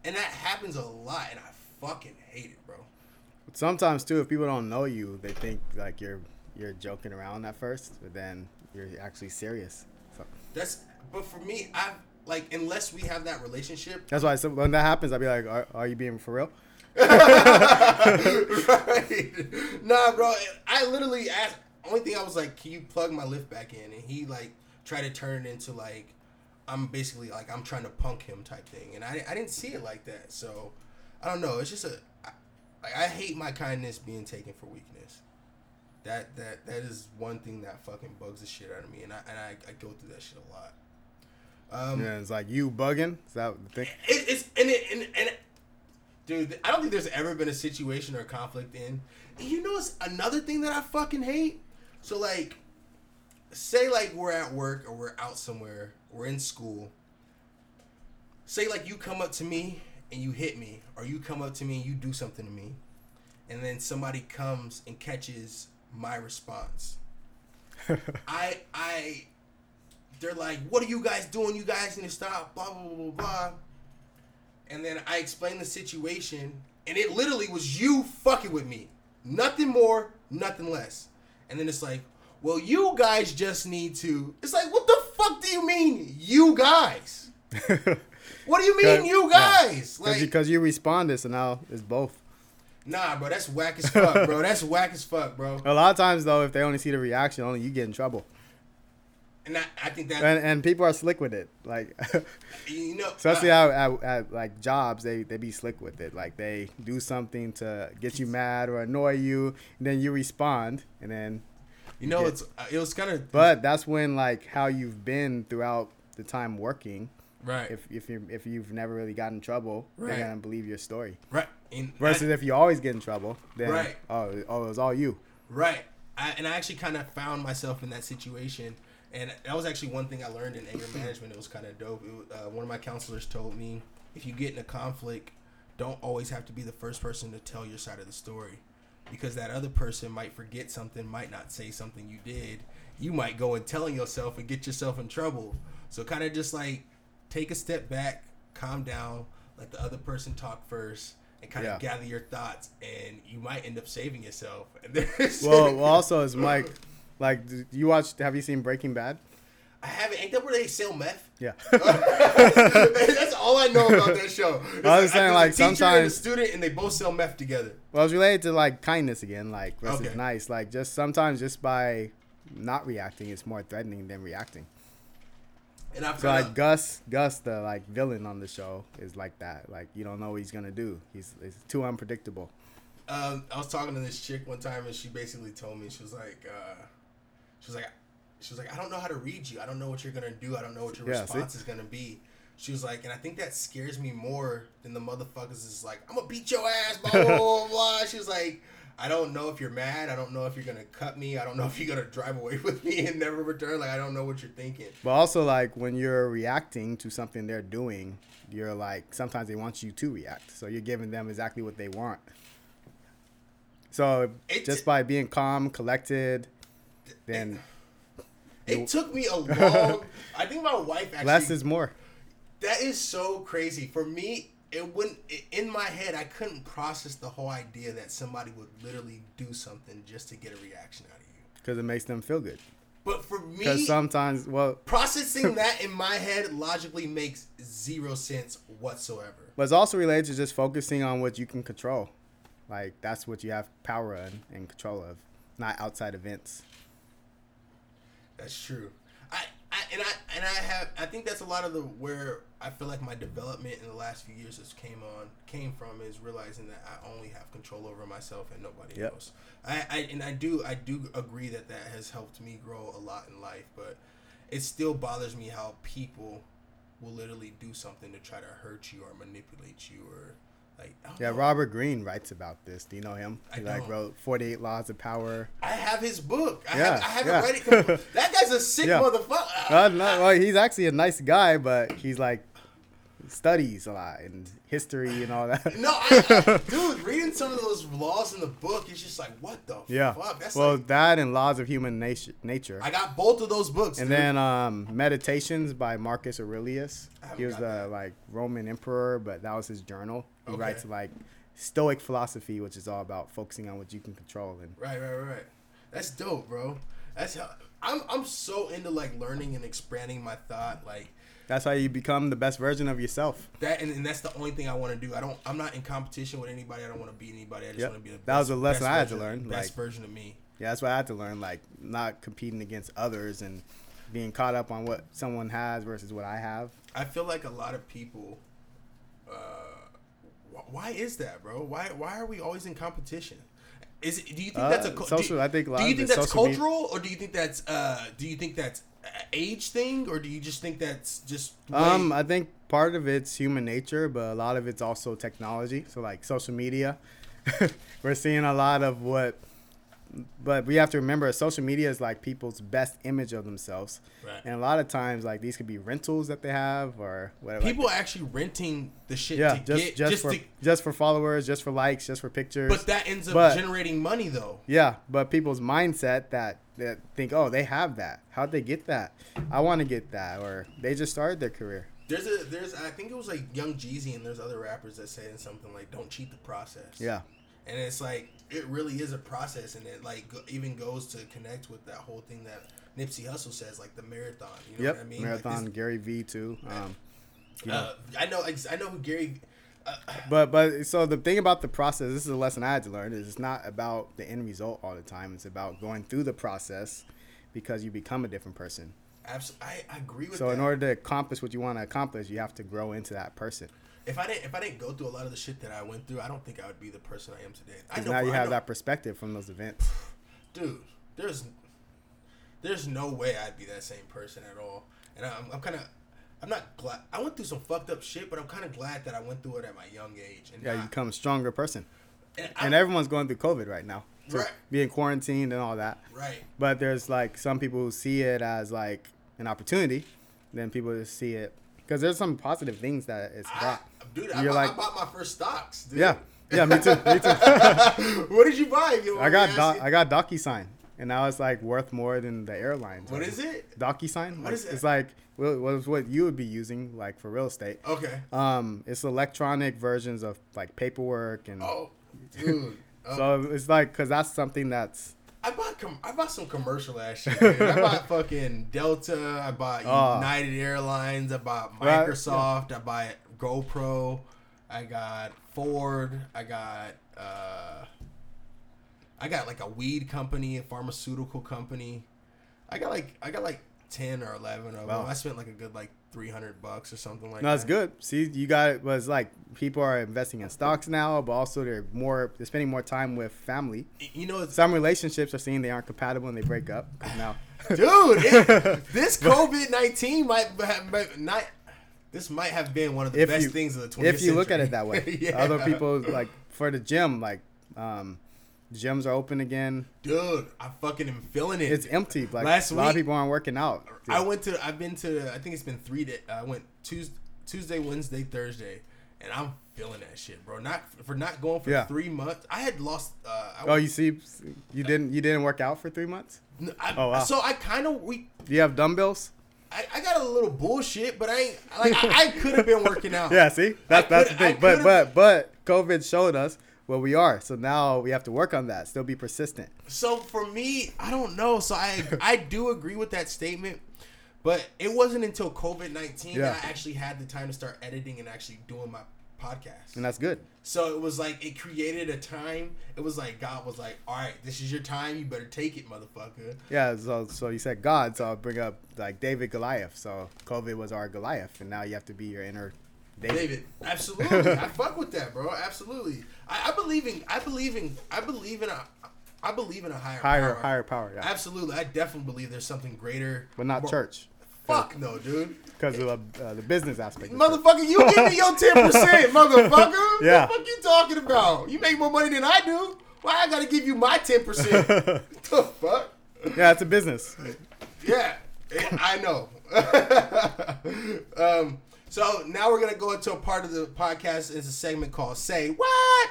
and that happens a lot, and I fucking hate it, bro. Sometimes too, if people don't know you, they think like you're you're joking around at first, but then you're actually serious. So That's but for me, I like unless we have that relationship. that's why so when that happens, I'd be like, "Are, are you being for real?" (laughs) right. Nah, bro. I literally asked. Only thing I was like, "Can you plug my lift back in?" And he like tried to turn it into like I'm basically like I'm trying to punk him type thing, and I I didn't see it like that. So I don't know. It's just a I, like I hate my kindness being taken for weakness. That that that is one thing that fucking bugs the shit out of me, and I and I, I go through that shit a lot. Um, Yeah, it's like you bugging. Is that the thing? it, it's and it and, and dude, I don't think there's ever been a situation or conflict in. You know, it's another thing that I fucking hate. So like, say like we're at work or we're out somewhere, we're in school. Say like you come up to me and you hit me, or you come up to me and you do something to me, and then somebody comes and catches my response. (laughs) I I they're like, "What are you guys doing? You guys need to stop." Blah blah blah blah blah. And then I explained the situation, and it literally was you fucking with me, nothing more, nothing less. And then it's like, "Well, you guys just need to." It's like, what the fuck do you mean, you guys? (laughs) What do you mean, you guys? Like, because you responded, so now it's both. nah, bro, that's whack as fuck, bro. (laughs) That's whack as fuck, bro. A lot of times though, if they only see the reaction, only you get in trouble. And I, I think that And and people are slick with it. Like (laughs) you know, (laughs) especially uh, at, at, like jobs, they they be slick with it. Like they do something to get you mad or annoy you, and then you respond, and then you know, get- it's uh, it was kind of but that's when like how you've been throughout the time working. right, If if you if you've never really gotten in trouble, Right. they're gonna believe your story. right, and Versus if you always get in trouble, then Right. oh oh it was all you. Right. I, and I actually kind of found myself in that situation. And that was actually one thing I learned in anger management. It was kind of dope. It, uh, one of my counselors told me if you get in a conflict, don't always have to be the first person to tell your side of the story. Because that other person might forget something, might not say something you did. You might go and telling yourself and get yourself in trouble. So kind of just like take a step back, calm down, let the other person talk first, and kind of gather your thoughts, and you might end up saving yourself. (laughs) Well, well (laughs) also as Mike, like d- you watched? Have you seen Breaking Bad? I haven't. Ain't that where they sell meth? Yeah. (laughs) That's all I know about that show. It's I was saying, there's a like, teacher and a student, and they both sell meth together. Well, it's related to like kindness again, like versus Okay. nice. Like just sometimes just by not reacting, it's more threatening than reacting. And I've So like Gus, Gus, the like villain on the show, is like that. Like you don't know what he's gonna do. He's it's too unpredictable. um, I was talking to this chick one time, and she basically told me she was like, uh, she was like, she was like, I don't know how to read you. I don't know what you're gonna do. I don't know what your Yeah, see? response is gonna be. She was like, and I think that scares me more than the motherfuckers is like, I'm gonna beat your ass, blah blah blah blah. She was like, I don't know if you're mad. I don't know if you're gonna cut me. I don't know if you're gonna drive away with me and never return. Like I don't know what you're thinking. But also, like when you're reacting to something they're doing, you're like sometimes they want you to react, so you're giving them exactly what they want. So It- just by being calm, collected, then It took me a long. (laughs) I think my wife actually. less is more. That is so crazy for me. It wouldn't i- in my head. I couldn't process the whole idea that somebody would literally do something just to get a reaction out of you. because it makes them feel good. But for me, Because sometimes, well, processing (laughs) that in my head logically makes zero sense whatsoever. but it's also related to just focusing on what you can control. Like that's what you have power in and control of, not outside events. That's true. I, I and I and I have I think that's a lot of the where I feel like my development in the last few years has came on came from is realizing that I only have control over myself and nobody Yep. else. I, I and I do I do agree that that has helped me grow a lot in life, but it still bothers me how people will literally do something to try to hurt you or manipulate you or like Yeah, know. Robert Greene writes about this. Do you know him? I He like don't. wrote Forty Eight Laws of Power. I have his book. I, Yeah, have, I haven't yeah. read it. (laughs) That guy's a sick Yeah. motherfucker. Uh, no, well, he's actually a nice guy, but he's like studies a lot and history and all that. (laughs) No, I, I, (laughs) dude, reading some of those laws in the book, it's just like, what the Yeah. fuck? That's well, like, that and Laws of Human Nature. Nature. I got both of those books. and dude. then um, Meditations by Marcus Aurelius. He was the that. like Roman emperor, but that was his journal. He Okay. writes like Stoic philosophy, which is all about focusing on what you can control. And right, right, right. That's dope, bro. That's how I'm. I'm so into like learning and expanding my thought, like that's how you become the best version of yourself. that, and, and that's the only thing I want to do. I don't. I'm not in competition with anybody. I don't want to beat anybody. I just Yep. want to be the. Best. That was a lesson I had to learn, Best like- version of me. Yeah, that's what I had to learn. Like not competing against others and being caught up on what someone has versus what I have. I feel like a lot of people. Uh, why is that, bro? Why why are we always in competition? Is it, do you think Uh, that's a social- Do, I think do you think that's social media- cultural, or do you think that's uh, do you think that's age thing, or do you just think that's just Um, I think part of it's human nature, but a lot of it's also technology. So like social media, (laughs) we're seeing a lot of what. But we have to remember, social media is like people's best image of themselves, Right. and a lot of times, like these could be rentals that they have or whatever. people are actually renting the shit yeah, to just get just, just for to, just for followers, just for likes, just for pictures. but that ends up But- generating money though. Yeah, but people's mindset that that think, oh, they have that. How'd they get that? I want to get that, or they just started their career. There's a there's I think it was like Young Jeezy and there's other rappers that say something like don't cheat the process. Yeah, and it's like it really is a process and it like go, even goes to connect with that whole thing that Nipsey Hussle says like the marathon you know yep. what I mean Marathon, like Gary V too. Um, this- uh, I know I know who Gary uh, But but so the thing about the process, this is a lesson I had to learn, is it's not about the end result all the time. It's about going through the process because you become a different person. abs- I, I agree with So that in order to accomplish what you want to accomplish, you have to grow into that person. If I didn't if I didn't go through a lot of the shit that I went through I don't think I would be the person I am today I know now you I have know- that perspective from those events. (sighs) dude there's there's no way I'd be that same person at all and I'm, I'm kind of I'm not glad I went through some fucked up shit but I'm kind of glad that I went through it at my young age and Yeah, you become a stronger person. and, And everyone's going through COVID right now. So Right. Being quarantined and all that. right But there's like some people who see it as like an opportunity. Then people just see it because there's some positive things that it's I, brought. dude, You're bought, like- I bought my first stocks. Dude. Yeah, yeah, me too, me too. (laughs) what did you buy? you I got doc, I got DocuSign, and now it's like worth more than the airlines. What is it? DocuSign? What Like, is it? It's like what was what you would be using like for real estate. Okay. Um, it's electronic versions of like paperwork and Oh, dude. Oh, (laughs) so it's like because that's something that's I bought com- I bought some commercial ass shit. (laughs) I bought fucking Delta. I bought Oh. United Airlines. I bought Right, Microsoft. I bought GoPro. I got Ford. I got uh, I got like a weed company, a pharmaceutical company. I got like I got like ten or eleven of Wow. them. I spent like a good like three hundred bucks or something like no, that. it's good. See, you got it. Was like people are investing in stocks now, but also they're more they're spending more time with family. You know, Some relationships are seeing they aren't compatible and they break up now. (laughs) dude. It, (laughs) this COVID nineteen might have might not. This might have been one of the best you- things of the 20th if you look at it that way. (laughs) Yeah. Other people like for the gym, like um, Gyms are open again. Dude, I fucking am feeling it. It's empty. Like Last a lot of people aren't working out. I went to. I've been to. I think it's been three days. I went Tuesday, Tuesday, Wednesday, Thursday, and I'm feeling that shit, bro. Not for not going for Yeah. three months. I had lost. Uh, I, Oh, you see, you didn't you didn't work out for three months. I, oh, wow. So I kind of we. Do you have dumbbells? I, I got a little bullshit, but I ain't like I, I could have been working (laughs) out. Yeah, see, that's that's the thing. But but but COVID showed us where we are. So now we have to work on that. Still be persistent. So for me, I don't know. So I (laughs) I do agree with that statement, but it wasn't until COVID nineteen Yeah. that I actually had the time to start editing and actually doing my podcast. And that's good. So it was like it created a time. It was like God was like, "All right, this is your time. You better take it, motherfucker." Yeah. So so you said God. So I'll bring up like David Goliath. So COVID was our Goliath, and now you have to be your inner David. David, absolutely, (laughs) I fuck with that, bro. Absolutely, I, I believe in, I believe in, I believe in a, I believe in a higher, Higher power. higher power. Yeah. Absolutely, I definitely believe there's something greater, But not more- church Fuck no, dude. because of the, uh, the business aspect. Motherfucker, you give me your ten percent, (laughs) motherfucker. Yeah. What the fuck you talking about? You make more money than I do. Why I gotta give you my ten percent? (laughs) the fuck? Yeah, it's a business. Yeah, I know. um, so now we're gonna go into a part of the podcast. It's a segment called "Say What,"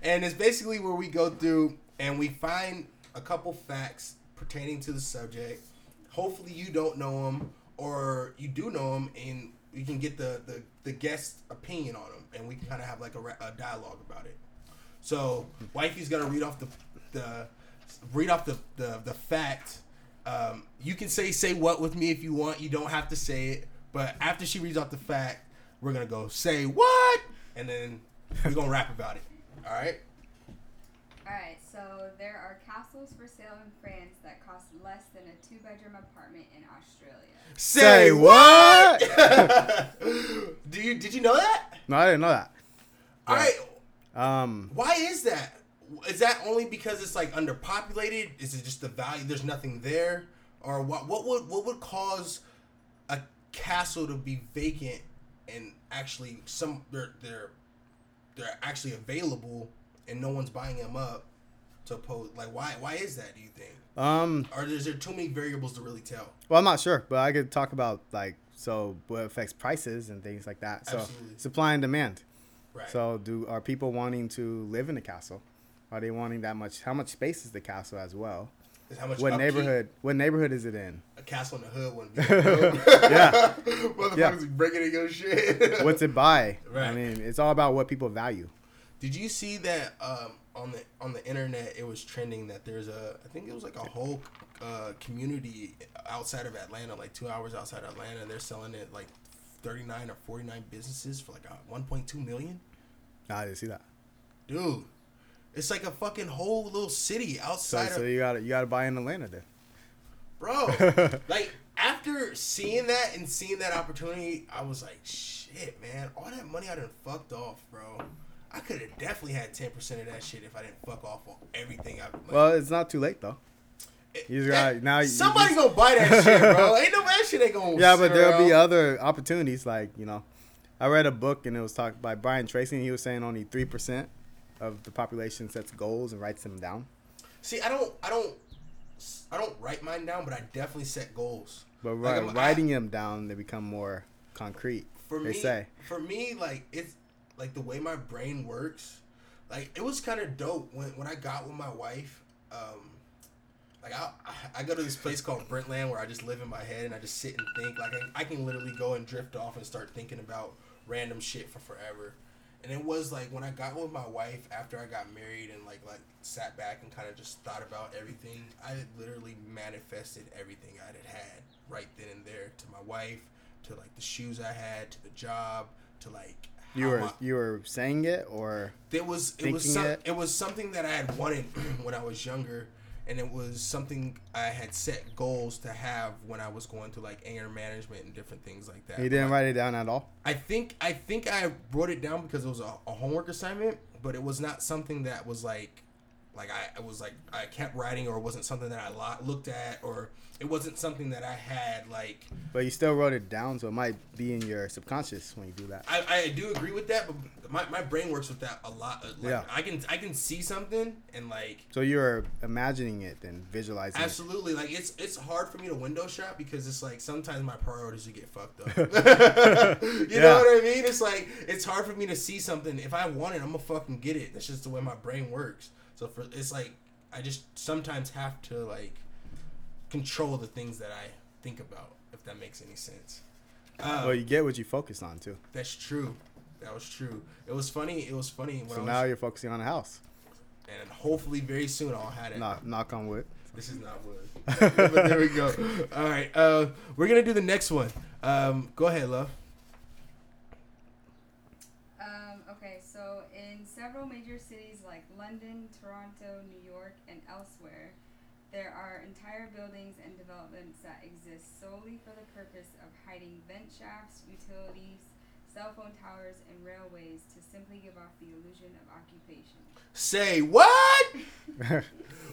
and it's basically where we go through and we find a couple facts pertaining to the subject. Hopefully, you don't know them, or you do know them, and you can get the the, the guest opinion on them, and we kind of have like a, a dialogue about it. So, wifey's gonna read off the the read off the the, the fact. Um, you can say say what with me if you want. You don't have to say it. But after she reads off the fact, we're gonna go say what, and then we're gonna rap about it. All right. Alright, so there are castles for sale in France that cost less than a two bedroom apartment in Australia. Say what? (laughs) Do you did you know that? No, I didn't know that. All right. Um, Why is that? Is that only because it's like underpopulated? Is it just the value? There's nothing there, or what? What would what would cause a castle to be vacant and actually some they're they're they're actually available and no one's buying them up to oppose? Like why why is that? Do you think? um, Or is there too many variables to really tell? well, I'm not sure, but I could talk about like so what affects prices and things like that. So Absolutely. supply and demand. Right. So do are people wanting to live in the castle? Are they wanting that much? How much space is the castle as well? Is how much What upkeep neighborhood? What neighborhood is it in? A castle in the hood wouldn't be. (laughs) yeah. (laughs) Motherfuckers Yeah. breaking in your shit. What's it by? I mean, it's all about what people value. Did you see that um, on the on the internet? It was trending that there's a I think it was like a whole uh, community outside of Atlanta, like two hours outside of Atlanta, and they're selling it like thirty nine or forty nine businesses for like one point two million. Nah, I didn't see that. Dude, it's like a fucking whole little city outside so of you gotta you gotta buy in Atlanta then. bro. (laughs) like after seeing that and seeing that opportunity, I was like, shit, man, all that money I done fucked off, bro. I could have definitely had ten percent of that shit if I didn't fuck off on everything I. Like, Well, it's not too late though. you just got- now somebody you gonna buy that (laughs) shit, bro. Ain't no that shit ain't gonna. Yeah, but there'll be other opportunities. Like you know, I read a book and it was talked by Brian Tracy, and he was saying only three percent of the population sets goals and writes them down. See, I don't, I don't, I don't write mine down, but I definitely set goals. But Like, I'm- I- writing them down, they become more concrete. for they me, say. for me, like it's like the way my brain works. Like it was kind of dope when when I got with my wife. Um, like I I go to this place called Brentland where I just live in my head and I just sit and think. Like I, I can literally go and drift off and start thinking about random shit for forever. And it was like when I got with my wife after I got married and like like sat back and kind of just thought about everything. I literally manifested everything I had had right then and there to my wife, to like the shoes I had, to the job, to like You were my- you were saying it, or there was it was some, it? it was something that I had wanted (clears throat) when I was younger, and it was something I had set goals to have when I was going through like anger management and different things like that. you didn't write it down at all. I think I think I wrote it down because it was a, a homework assignment, but it was not something that was like like I, I was like I kept writing or it wasn't something that I lo- looked at or it wasn't something that I had like But you still wrote it down, so it might be in your subconscious when you do that. I, I do agree with that, but my, my brain works with that a lot. uh, Like, Yeah. I can I can see something and like So you're imagining it and visualizing. it. absolutely like it's it's hard for me to window shop because it's like sometimes my priorities get fucked up. (laughs) (laughs) you Yeah. know what I mean? It's like it's hard for me to see something. If I want it, I'm gonna fucking get it. That's just the way my brain works. So for it's like I just sometimes have to like control the things that I think about. If that makes any sense. Um, Well, you get what you focus on too. That's true. That was true. It was funny. It was funny when So I now was, you're focusing on a house. and hopefully very soon I'll have it. Knock, knock on wood. This is not wood. (laughs) but there we go. All right. Uh, we're gonna do the next one. Um, go ahead, love. Um, okay, so in several major cities like London, Toronto, New York, and elsewhere, there are entire buildings and developments that exist solely for the purpose of hiding vent shafts, utilities, cell phone towers, and railways to simply give off the illusion of occupation. Say what? (laughs)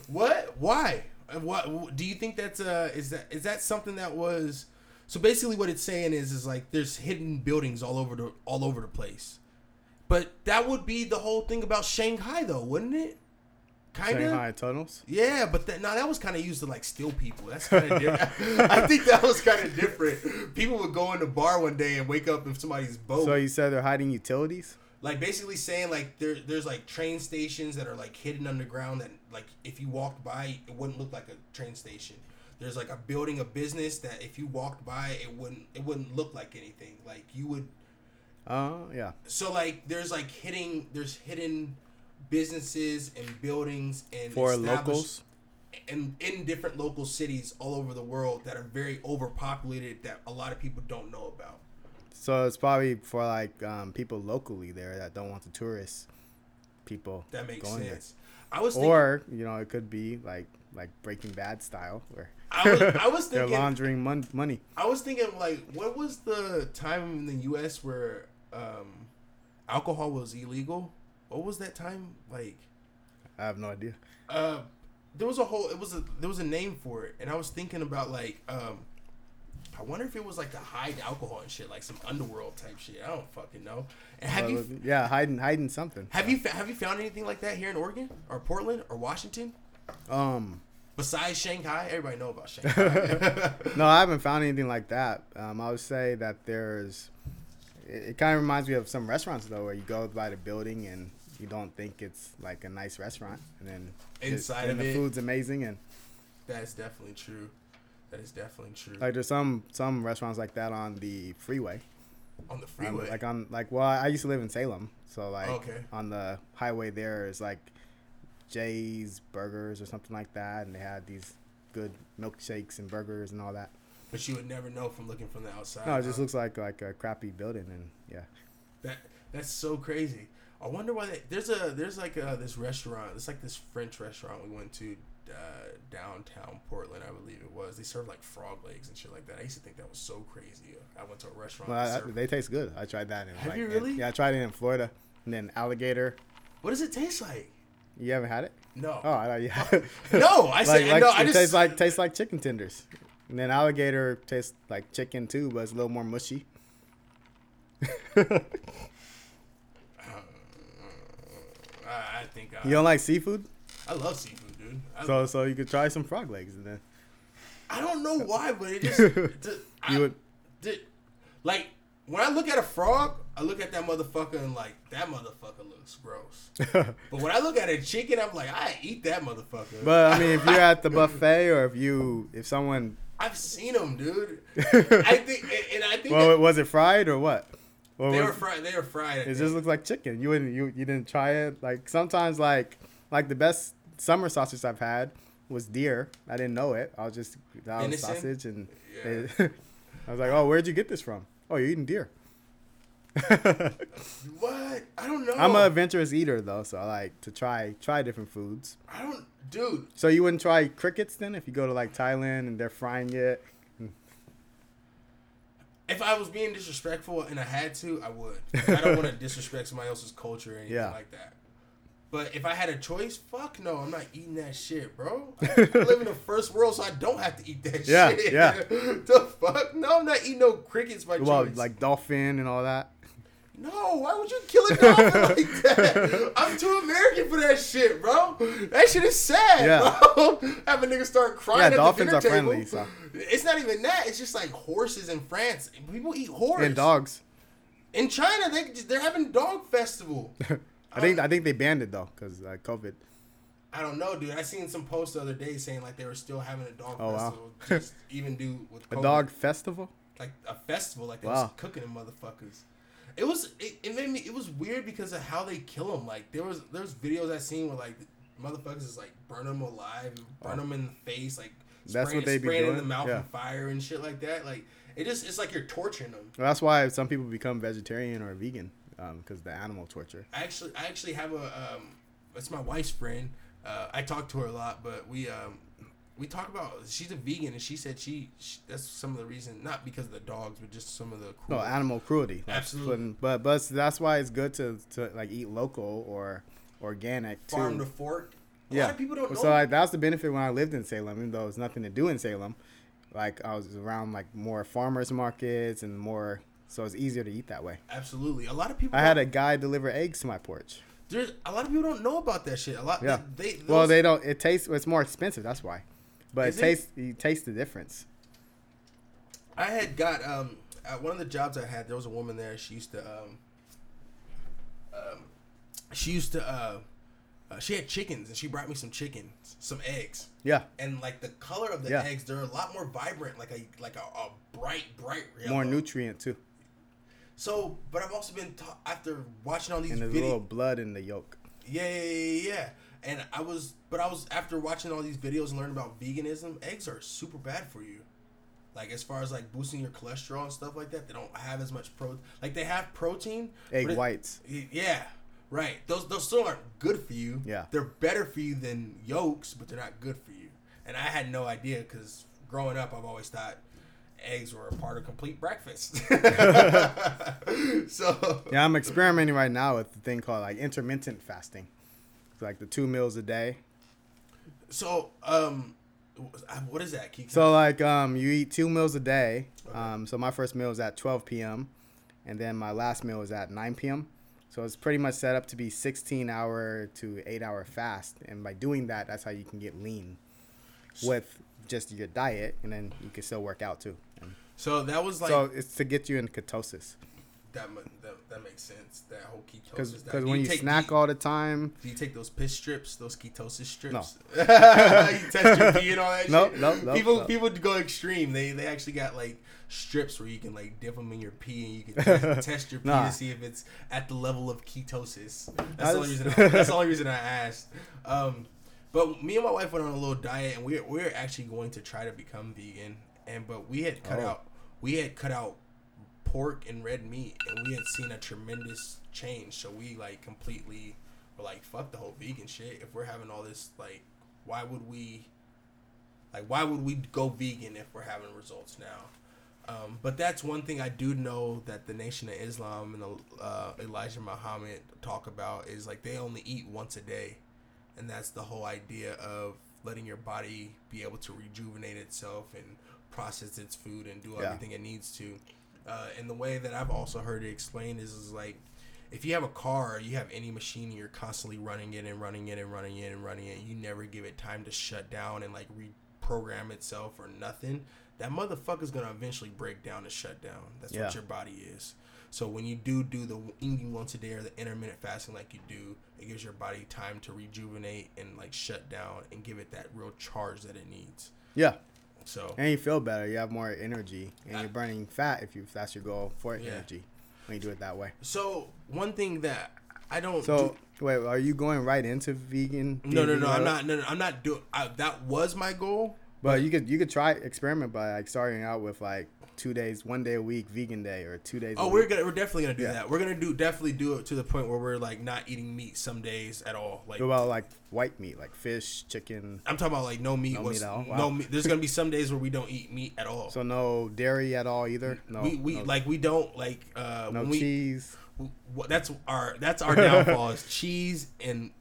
What? Why? Uh, What do you think that's uh is that is that something that was so basically what it's saying is is like there's hidden buildings all over the all over the place. But that would be the whole thing about Shanghai though, wouldn't it? Kind of. Tunnels. Yeah, but that no, that was kind of used to like steal people. That's kind of different. (laughs) I think that was kind of different. People would go in the bar one day and wake up in somebody's boat. So you said they're hiding utilities. like basically saying like there there's like train stations that are like hidden underground that like if you walked by it wouldn't look like a train station. There's like a building a business that if you walked by it wouldn't it wouldn't look like anything. Like you would Oh yeah. so like there's like hidden there's hidden businesses and buildings and For locals. and in different local cities all over the world that are very overpopulated that a lot of people don't know about. So it's probably for like um, people locally there that don't want the tourists people That makes going sense. I was thinking, Or you know it could be like like Breaking Bad style where I was, I (laughs) was they're laundering mon- money. I was thinking like what was the time in the US where um alcohol was illegal? What was that time like I have no idea. uh there was a whole it was a there was a name for it and I was thinking about like um I wonder if it was like to hide alcohol and shit, like some underworld type shit. I don't fucking know. And have you yeah, hiding hiding something. have you have you found anything like that here in Oregon or Portland or Washington Um, besides Shanghai? Everybody know about Shanghai. (laughs) no, I haven't found anything like that. Um, I would say that there's. It, it kind of reminds me of some restaurants though, where you go by the building and you don't think it's like a nice restaurant, and then it- Inside and of the it. food's amazing, and That's definitely true. That is definitely true. like there's some some restaurants like that on the freeway. on the Um, freeway. like on like well, I used to live in Salem, so like Okay. on the highway there is like Jay's Burgers or something like that, and they had these good milkshakes and burgers and all that. but you would never know from looking from the outside. No, it just huh? looks like like a crappy building, and yeah. that that's so crazy. I wonder why they, there's a there's like a, this restaurant. It's like this French restaurant we went to uh, downtown Portland, I believe it was. They serve like frog legs and shit like that. I used to think that was so crazy. I went to a restaurant. Well, I, they taste good. I tried that. In, Have like, you in- really? yeah, I tried it in Florida, and then alligator. what does it taste like? You haven't had it? No. Oh, I thought you had. No, I (laughs) said like no. I it just tastes like tastes like chicken tenders, and then alligator tastes like chicken too, but it's a little more mushy. (laughs) I I think I, You don't like seafood, I love seafood, dude. I, so so you could try some frog legs, and then I don't know (laughs) why, but it just d- I- you would. did like when I look at a frog, I look at that motherfucker and like that motherfucker looks gross. (laughs) But when I look at a chicken, I'm like, I eat that motherfucker. But I mean, if you're at the buffet or if you if someone, I've seen them, dude. (laughs) I think, and- and I think well, that was it fried or what? Or they was- were fried. They were fried. It just looks like chicken. You wouldn't you you didn't try it. Like sometimes like like the best summer sausage I've had was deer. I didn't know it. I was just that was Innocent? sausage and Yeah. it- (laughs) I was like, oh, where'd you get this from? Oh, you're eating deer. (laughs) what? I don't know. I'm an adventurous eater though, so I like to try try different foods. I don't, dude. So you wouldn't try crickets then if you go to like Thailand and they're frying it. If I was being disrespectful and I had to, I would. (laughs) I don't want to disrespect somebody else's culture or anything Yeah. like that. But if I had a choice, fuck no, I'm not eating that shit, bro. (laughs) I live in the first world, so I don't have to eat that Yeah, shit. yeah. (laughs) the fuck? No, I'm not eating no crickets by Well, choice. like dolphin and all that. No, why would you kill a dolphin (laughs) like that? I'm too American for that shit, bro. That shit is sad, Yeah. bro. (laughs) Have a nigga start crying. Yeah, at dolphins the are dinner friendly, table. so. It's not even that. It's just like horses in France. People eat horse. And dogs. In China, they they're having dog festival. (laughs) I think I think they banned it though because uh, COVID. I don't know, dude. I seen some posts the other day saying like they were still having a dog Oh, wow. festival, just even do with A dog festival. like a festival, like they Wow. cooking them motherfuckers. It was it, it made me it was weird because of how they kill them. Like there was there was videos I seen where like motherfuckers is like burn them alive, burn them in the face, like Oh. That's spraying, what they be spraying in the mouth Yeah. on fire and shit like that. Like it just it's like you're torturing them. Well, that's why some people become vegetarian or vegan because the animal torture. I actually I actually have a um that's my wife's friend. Uh, I talk to her a lot, but we um we talk about she's a vegan and she said she, she that's some of the reason not because of the dogs but just some of the cruelty. No, animal cruelty. Absolutely. But but that's why it's good to, to like eat local or organic too. farm to fork. A yeah. lot of people don't know. So like, that's the benefit when I lived in Salem, even though it's nothing to do in Salem. Like I was around like more farmers markets and more, so it's easier to eat that way. Absolutely, a lot of people. I had a guy deliver eggs to my porch. There's a lot of people don't know about that shit. A lot. Yeah. They, well, those- they don't. It tastes. It's more expensive. That's why. But Is it it? tastes. You taste the difference. I had got um at one of the jobs I had. There was a woman there. She used to um um she used to uh, uh she had chickens and she brought me some chickens, some eggs. Yeah. and like the color of the Yeah. eggs, they're a lot more vibrant, like a like a, a bright, bright yellow. More nutrient too, So, but I've also been ta- after watching all these and there's a little blood in the yolk. Yeah, yeah, yeah, yeah. And I was, but I was after watching all these videos and learning about veganism. Eggs are super bad for you. Like as far as like boosting your cholesterol and stuff like that, they don't have as much pro. Like they have protein. Egg it- whites. Yeah, right. Those those still aren't good for you. Yeah. they're better for you than yolks, but they're not good for you. And I had no idea because growing up, I've always thought eggs were a part of complete breakfast. (laughs) (laughs) so Yeah, I'm experimenting right now with the thing called like intermittent fasting. Like the two meals a day. so um, what is that? So like um, you eat two meals a day. Okay. Um, so my first meal is at 12 p.m. and then my last meal is at 9 p.m. So it's pretty much set up to be 16 hour to 8 hour fast, and by doing that, that's how you can get lean with just your diet, and then you can still work out too. And so that was like so it's to get you in ketosis, that, that. That makes sense. That whole ketosis. because when you take- snack do all the time, Do you take those piss strips, those ketosis strips? No. (laughs) (laughs) you test your pee and all that No, shit. no, no, People, no. people go extreme. They, they actually got like strips where you can like dip them in your pee and you can test, (laughs) test your pee Nah. to see if it's at the level of ketosis. I That's the only reason. I, that's the only reason I asked. Um, but me and my wife went on a little diet, and we're we're actually going to try to become vegan. And but we had cut Oh. out we had cut out pork and red meat, and we had seen a tremendous change. So we like completely were like, fuck the whole vegan shit. If we're having all this, like, why would we, like, why would we go vegan if we're having results now? Um, but that's one thing I do know that the Nation of Islam and uh, Elijah Muhammad talk about is like they only eat once a day, and that's the whole idea of letting your body be able to rejuvenate itself and process its food and do Yeah. everything it needs to. Uh, and the way that I've also heard it explained is, is like if you have a car, you have any machine, and you're constantly running it and running it and running it and running it. You never give it time to shut down and like reprogram itself or nothing. That motherfucker's gonna eventually break down and shut down. That's Yeah. what your body is. So when you do do the eating once a day or the intermittent fasting like you do, it gives your body time to rejuvenate and like shut down and give it that real charge that it needs. yeah, So and you feel better. You have more energy, and I- you're burning fat if you if that's your goal for Yeah. energy when you do it that way. so one thing that I don't So do, wait, are you going right into vegan? no no no I'm not no, no I'm not doing that was my goal. But you could you could try experiment by like starting out with like two days, one day a week, vegan day, or two days. Oh, a we're week. gonna we're definitely gonna do Yeah. that. We're gonna do definitely do it to the point where we're like not eating meat some days at all. Like What about like white meat, like fish, chicken? I'm talking about like no meat. No meat at all? No meat. There's gonna be some days where we don't eat meat at all. So no dairy at all either. No, we we no, like we don't like uh no when we cheese. w- that's our that's our (laughs) downfall is cheese and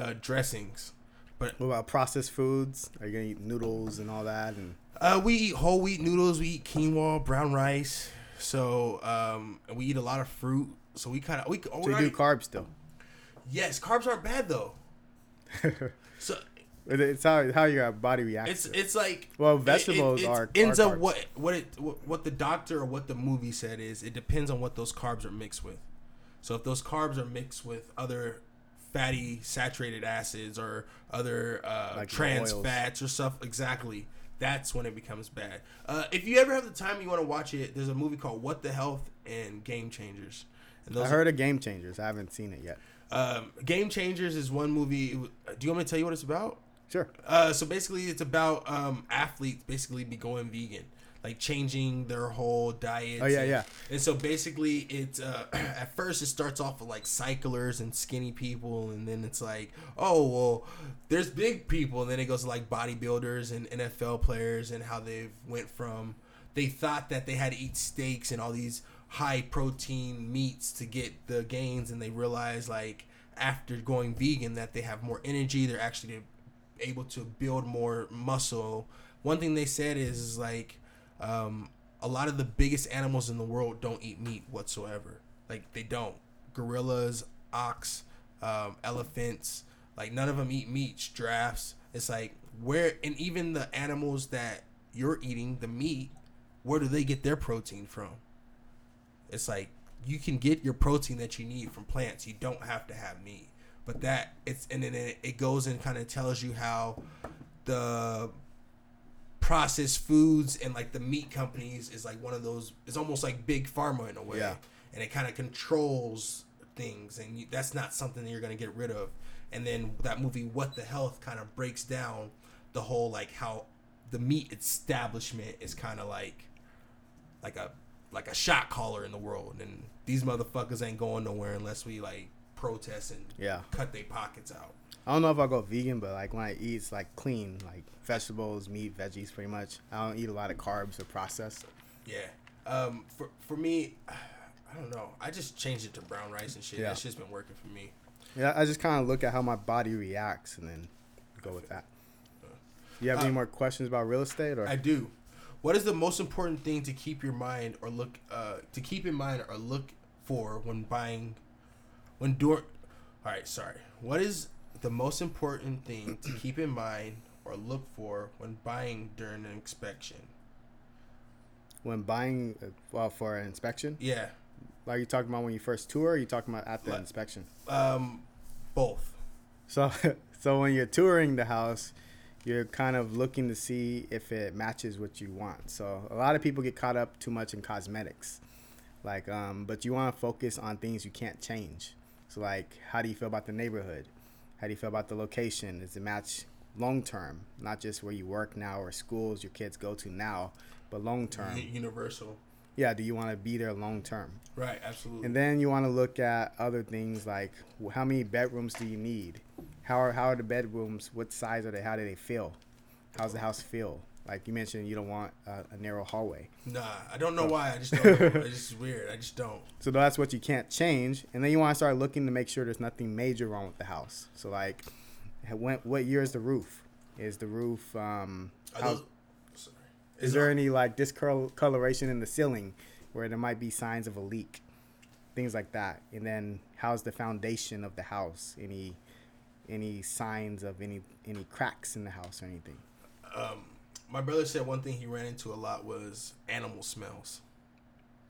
uh, dressings. But What about processed foods? Are you gonna eat noodles and all that? And uh, we eat whole wheat noodles. We eat quinoa, brown rice. So um, we eat a lot of fruit. So we kind of we, so we you already, do carbs still. yes, carbs aren't bad though. (laughs) So It's how how your body reacts. it's it's like Well, it- it- vegetables it are- ends are up carbs. what what it what the doctor or what the movie said is it depends on what those carbs are mixed with. So if those carbs are mixed with other fatty saturated acids or other uh, Like trans fats or stuff, exactly, that's when it becomes bad. Uh, if you ever have the time you want to watch it, there's a movie called What the Health and Game Changers. And I heard of Game Changers. I haven't seen it yet. um, Game Changers is one movie. Do you want me to tell you what it's about? Sure. Uh, so basically, it's about um, athletes basically be going vegan, like changing their whole diet. Oh, yeah, and, yeah. And so basically, it's uh, (clears throat) at first it starts off with like cyclers and skinny people, and then it's like, oh well, there's big people, and then it goes to like bodybuilders and NFL players and how they've went from they thought that they had to eat steaks and all these high protein meats to get the gains, and they realized like after going vegan that they have more energy. They're actually able to build more muscle. One thing they said is, is like um, a lot of the biggest animals in the world don't eat meat whatsoever. Like they don't. Gorillas, ox, um, elephants, like none of them eat meat. Giraffes. It's like where and even the animals that you're eating the meat, where do they get their protein from? It's like you can get your protein that you need from plants. You don't have to have meat. But that it's and then it, it goes and kind of tells you how the processed foods and like the meat companies is like one of those. It's almost like big pharma in a way, Yeah. and it kind of controls things, and you, that's not something that you're gonna get rid of. And then that movie, What the Health, kind of breaks down the whole like how the meat establishment is kind of like like a like a shot caller in the world, and these motherfuckers ain't going nowhere unless we like protest and Yeah. cut their pockets out. I don't know if I go vegan, but like when I eat, it's like clean, like vegetables, meat, veggies, pretty much. I don't eat a lot of carbs or processed. Yeah. Um. For for me, I don't know. I just changed it to brown rice and shit. Yeah. That shit's been working for me. Yeah, I just kind of look at how my body reacts and then go with that. You have any Uh, more questions about real estate or? I do. What is the most important thing to keep your mind or look uh to keep in mind or look for when buying when doing all right sorry what is the most important thing to (clears throat) keep in mind or look for when buying during an inspection when buying, uh, well, for an inspection, yeah like you talking about when you first tour, or you talking about at the Like- inspection. um both So, (laughs) so when you're touring the house, you're kind of looking to see if it matches what you want. So a lot of people get caught up too much in cosmetics, like, um, but you want to focus on things you can't change. So like, how do you feel about the neighborhood? How do you feel about the location? Does it match long term, not just where you work now or schools your kids go to now, but long term? (laughs) Universal Yeah, do you want to be there long term? right absolutely And then you want to look at other things like how many bedrooms do you need? How are how are the bedrooms? What size are they? How do they feel? How's the house feel? Like you mentioned, you don't want a, a narrow hallway. nah I don't know why I just (laughs) don't it's just weird I just don't So that's what you can't change. And then you want to start looking to make sure there's nothing major wrong with the house. So like, when, what year is the roof? Is the roof um? Are how- those- sorry. is there any like discoloration in the ceiling where there might be signs of a leak? Things like that. And then how's the foundation of the house? Any any signs of any any cracks in the house or anything? um, my brother said one thing he ran into a lot was animal smells.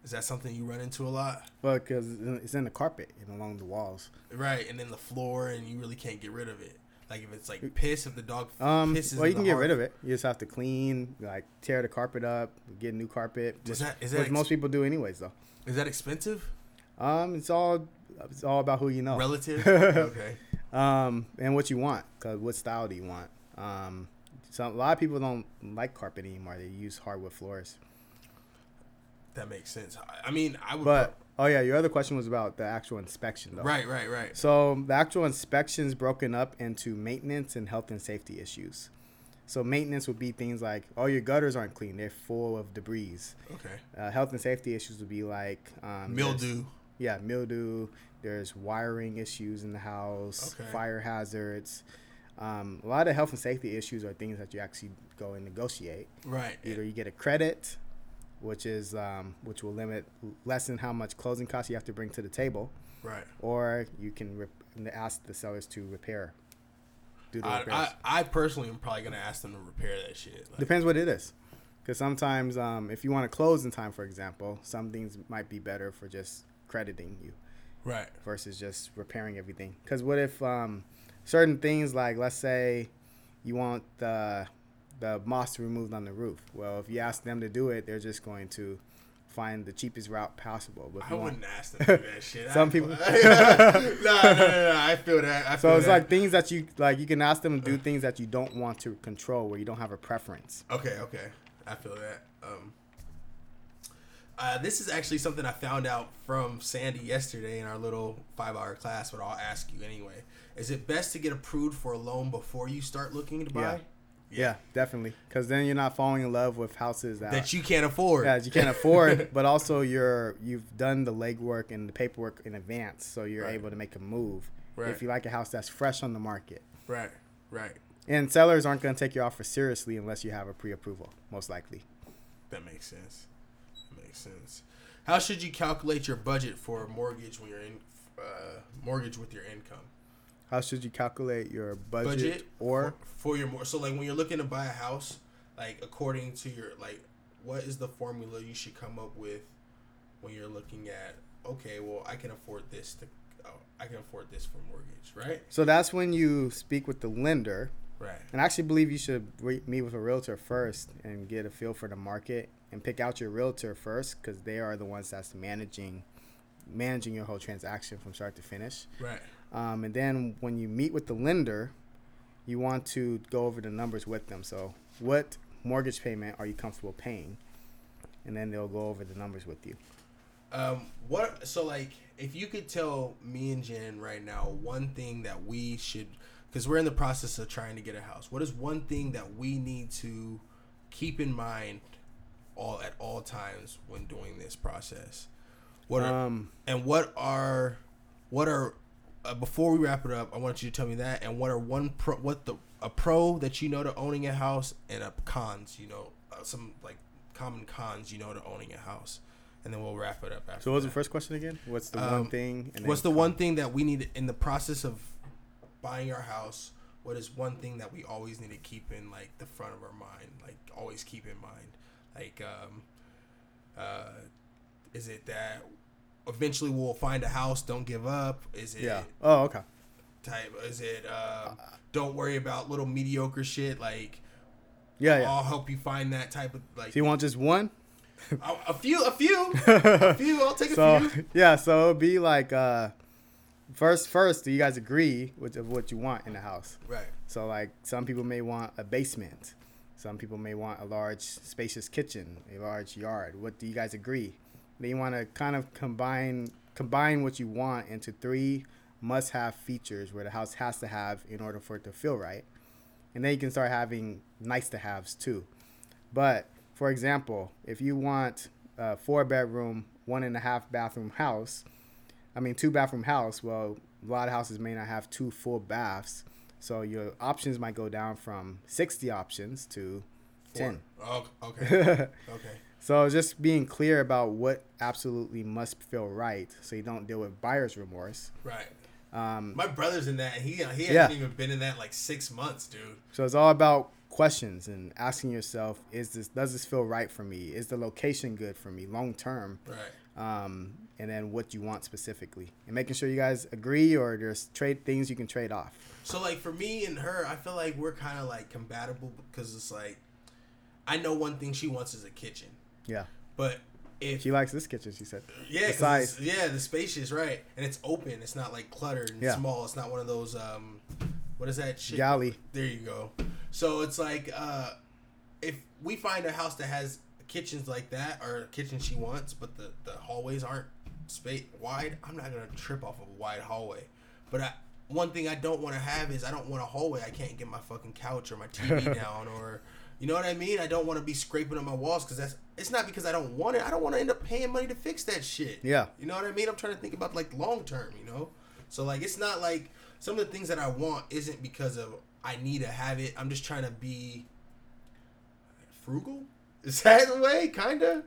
Is that something you run into a lot? Well, because it's in the carpet and along the walls. Right, and then the floor, and you really can't get rid of it. Like if it's like piss, if the dog Um, pisses. well, you can get hearth- rid of it. You just have to clean, like tear the carpet up, get new carpet. Is Which, that is which that most people do anyways, though. is that expensive? Um, it's all it's all about who you know. Relative. (laughs) okay. um, and what you want. Cause what style do you want? Um, so a lot of people don't like carpet anymore. They use hardwood floors. That makes sense. I- I mean, I would. But oh yeah, your other question was about the actual inspection, though. right, right, right. So the actual inspection is broken up into maintenance and health and safety issues. So maintenance would be things like, oh, your gutters aren't clean; they're full of debris. Okay. Uh, health and safety issues would be like um, Mildew. Yeah, mildew. There's wiring issues in the house, Okay. fire hazards. Um, a lot of health and safety issues are things that you actually go and negotiate. Right. Either you get a credit, which is um, which will limit lessen how much closing costs you have to bring to the table, Right. or you can rep- ask the sellers to repair. Do the I, repairs. I, I personally am probably gonna ask them to repair that shit. Like, Depends what it is. Because sometimes, um, if you want to close in time, for example, some things might be better for just crediting you right. versus just repairing everything. Because what if um, certain things, like let's say you want the the moss removed on the roof? Well, if you ask them to do it, they're just going to find the cheapest route possible. But I you want, wouldn't ask them to do (laughs) that shit. Some I- people- no, no, no, no, I feel that. I feel so it's that. like things that you like. You can ask them to do things that you don't want to control, where you don't have a preference. Okay, okay. I feel that. Um, uh, this is actually something I found out from Sandy yesterday in our little five hour class, but I'll ask you anyway. Is it best to get approved for a loan before you start looking to buy? Yeah. Yeah, definitely. Because then you're not falling in love with houses that, That you can't afford. that you can't afford, (laughs) but also you're you've done the legwork and the paperwork in advance, so you're Right. able to make a move. Right. If you like a house that's fresh on the market, Right, right. and sellers aren't going to take your offer seriously unless you have a pre-approval, most likely. That makes sense. Sense. How should you calculate your budget for a mortgage when you're in uh, mortgage with your income? How should you calculate your budget, budget or for, for your more so like when you're looking to buy a house like according to your like what is the formula you should come up with when you're looking at okay well i can afford this to oh, i can afford this for mortgage right so that's when you speak with the lender right And I actually believe you should re- meet with a realtor first and get a feel for the market and pick out your realtor first because they are the ones that's managing managing your whole transaction from start to finish. right Um, and then when you meet with the lender, you want to go over the numbers with them. So what mortgage payment are you comfortable paying? And then they'll go over the numbers with you. um what so like if you could tell me and jen right now one thing that we should because we're in the process of trying to get a house what is one thing that we need to keep in mind all at all times when doing this process what are, Um, and what are what are uh, before we wrap it up i want you to tell me that and what are one pro what the a pro that you know to owning a house and a cons you know uh, some like common cons you know to owning a house and then we'll wrap it up after so what was the first question again? What's the Um, one thing? And what's the one thing that we need in the process of buying our house what is one thing that we always need to keep in like the front of our mind like always keep in mind like um uh is it that eventually we'll find a house don't give up is it Yeah. Oh, okay. type is it uh don't worry about little mediocre shit like Yeah, yeah. i'll help you find that type of like So you want just one? (laughs) a, a few a few (laughs) a few i'll take a so few (laughs) yeah, so it'll be like uh, first, first, do you guys agree with of what you want in the house? right So like some people may want a basement, some people may want a large, spacious kitchen, a large yard. What do you guys agree? Then you want to kind of combine combine what you want into three must-have features where the house has to have in order for it to feel right, and then you can start having nice-to-haves too. But for example, if you want a four-bedroom, one and a half bathroom house, I mean two bathroom house, well, a lot of houses may not have two full baths. So your options might go down from 60 options to 10. oh okay (laughs) okay so just being clear about what absolutely must feel right so you don't deal with buyer's remorse. right Um, My brother's in that. He he Yeah. hasn't even been in that like six months, dude. so it's all about questions and asking yourself, is this does this feel right for me? Is the location good for me long term? Right. Um, and then what you want specifically, and making sure you guys agree or there's trade things you can trade off. So like for me and her, I feel like we're kind of like compatible because it's like I know one thing she wants is a kitchen, Yeah, but if she likes this kitchen. She said. yeah, the size. yeah, the spacious right, and it's open. It's not like cluttered and Yeah. small. It's not one of those um, what is that shit? Galley. There you go. So it's like uh, if we find a house that has kitchens like that or a kitchen she wants, but the the hallways aren't space wide, I'm not gonna trip off of a wide hallway. But I, one thing I don't want to have is I don't want a hallway I can't get my fucking couch or my TV (laughs) down or You know what I mean? I don't want to be scraping on my walls because that's it's not because I don't want it. I don't want to end up paying money to fix that shit. Yeah. You know what I mean? I'm trying to think about like long term. You know, so like it's not like some of the things that I want isn't because of I need to have it. I'm just trying to be frugal. Is that the way? Kinda.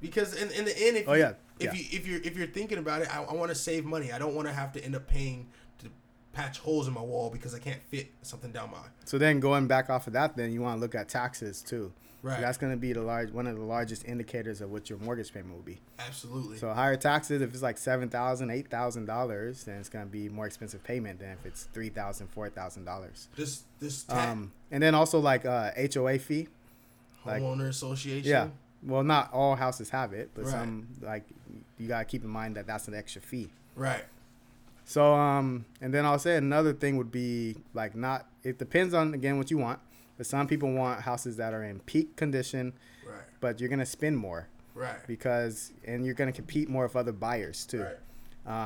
Because in, in the end, if Oh, you, yeah. If Yeah. you if you're if you're thinking about it, I, I want to save money. I don't want to have to end up paying to patch holes in my wall because I can't fit something down my So then going back off of that, then you want to look at taxes too. Right. That's going to be the large one of the largest indicators of what your mortgage payment will be. absolutely. So higher taxes, if it's like seven thousand, eight thousand dollars, then it's going to be more expensive payment than if it's three thousand, four thousand dollars. this this ta- Um, and then also like uh, HOA fee. like- homeowner association. Yeah. Well, not all houses have it, but Right. some like you gotta keep in mind that that's an extra fee. Right. So um, and then I'll say another thing would be like not. It depends on again what you want, but some people want houses that are in peak condition, Right. but you're gonna spend more Right. because and you're gonna compete more with other buyers too. Right.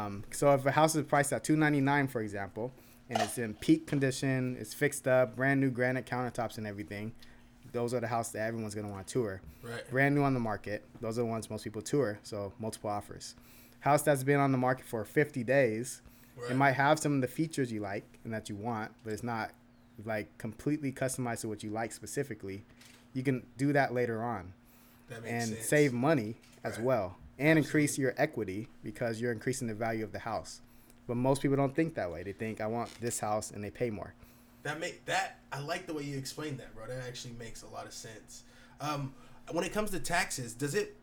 Um, so if a house is priced at two ninety nine, for example, and it's in peak condition, it's fixed up, brand new granite countertops and everything, those are the houses that everyone's gonna want to tour. Right. Brand new on the market, those are the ones most people tour. So multiple offers. House that's been on the market for fifty days, Right. it might have some of the features you like and that you want, but it's not like completely customized to what you like specifically. You can do that later on That makes and sense. save money as Right. well and increase your equity because you're increasing the value of the house. But most people don't think that way. They think I want this house and they pay more. That make that I like the way you explained that, bro. That actually makes a lot of sense. Um, when it comes to taxes, does it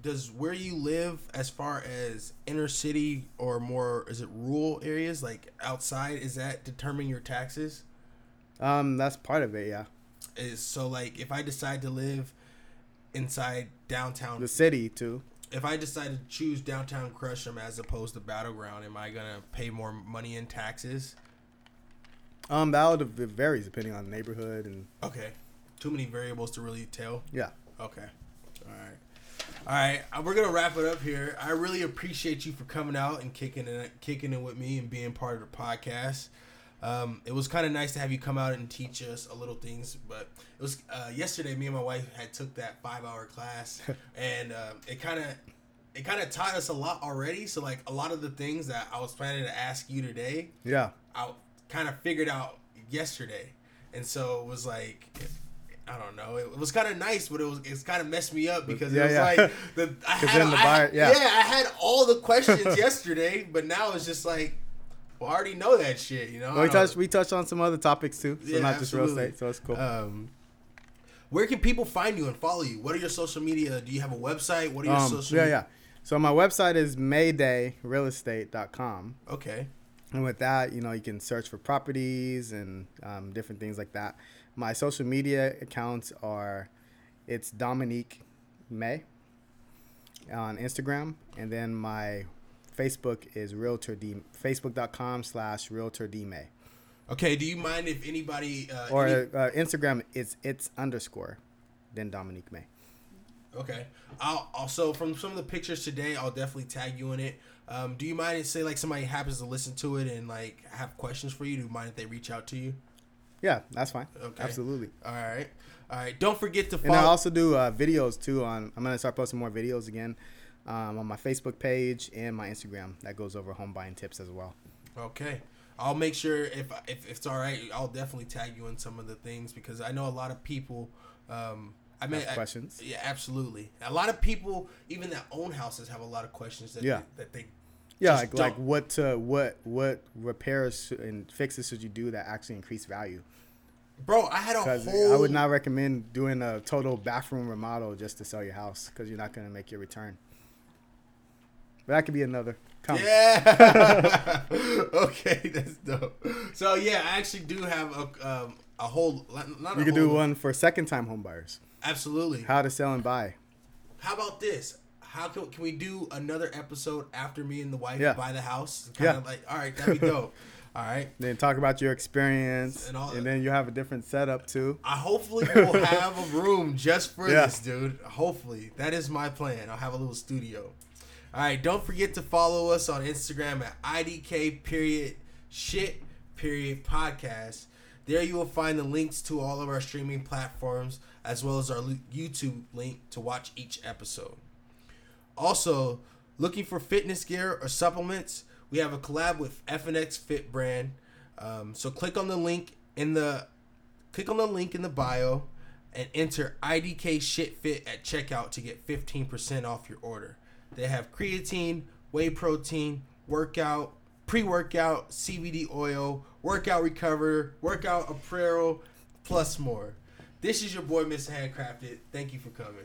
does where you live as far as inner city or more is it rural areas like outside is that determine your taxes? Um, that's part of it, yeah. Is so like if I decide to live inside downtown The city too. if I decide to choose downtown Gresham as opposed to Battleground, am I gonna pay more money in taxes? Um, that would it varies depending on the neighborhood and Okay, too many variables to really tell. yeah. Okay. All right. All right. uh, We're gonna wrap it up here. I really appreciate you for coming out and kicking it, kicking it with me and being part of the podcast. Um, it was kind of nice to have you come out and teach us a little things. But it was uh, yesterday. Me and my wife had took that five hour class, (laughs) and uh, it kind of it kind of taught us a lot already. So like a lot of the things that I was planning to ask you today, Yeah. I kind of figured out yesterday, and so it was like. I don't know. It was kind of nice, but it was it's kind of messed me up because Yeah, it was yeah. like the (laughs) I had, the I buyer- had- yeah. I had all the questions (laughs) yesterday, but now it's just like, well, I already know that shit, you know. Well, we touched we touched on some other topics too, so Yeah, not just real estate. So it's cool. Um, where can people find you and follow you? What are your social media? Do you have a website? What are your Um, social? yeah, media? yeah. So my website is maydayrealestate.com. Okay. And with that, you know, you can search for properties and um, different things like that. My social media accounts are it's Dominique May on Instagram, and then my Facebook is Realtor D Facebook.com slash Realtor D May. Okay. Do you mind if anybody uh, Or any- uh, Instagram is it's underscore then Dominique May. Okay. I'll also from some of the pictures today, I'll definitely tag you in it. Um, do you mind if say like somebody happens to listen to it and like have questions for you? Do you mind if they reach out to you? Yeah, that's fine. Okay. Absolutely. All right. All right. Don't forget to And I also do uh, videos too. On I'm gonna start posting more videos again um, on my Facebook page and my Instagram. That goes over home buying tips as well. Okay. I'll make sure if, if if it's all right, I'll definitely tag you in some of the things because I know a lot of people. Um, I mean, Have I- questions? yeah, absolutely. A lot of people, even that own houses, have a lot of questions that Yeah. they, that they. Yeah, like like what uh, what what repairs and fixes should you do that actually increase value? Bro, I had a whole. I would not recommend doing a total bathroom remodel just to sell your house because you're not gonna make your return. But that could be another. Comment. Yeah. (laughs) okay, (laughs) that's dope. So yeah, I actually do have a um, a whole. Not a You could do one for second time home buyers. Absolutely. How to sell and buy. How about this? How can, can we do another episode after me and the wife Yeah. buy the house? Kind Yeah. of like, all right, that'd be dope. all right. Then talk about your experience, And and, then you have a different setup too. I hopefully will (laughs) have a room just for Yeah. this, dude. Hopefully, that is my plan. I'll have a little studio. All right, don't forget to follow us on Instagram at idk period shit period podcast. There you will find the links to all of our streaming platforms as well as our YouTube link to watch each episode. Also, looking for fitness gear or supplements, we have a collab with FNX Fit brand. Um, so click on the link in the click on the link in the bio and enter IDK Shit Fit at checkout to get 15% off your order. They have creatine, whey protein, workout, pre-workout, CBD oil, workout recover, workout apparel, plus more. This is your boy, Mr. Handcrafted. Thank you for coming.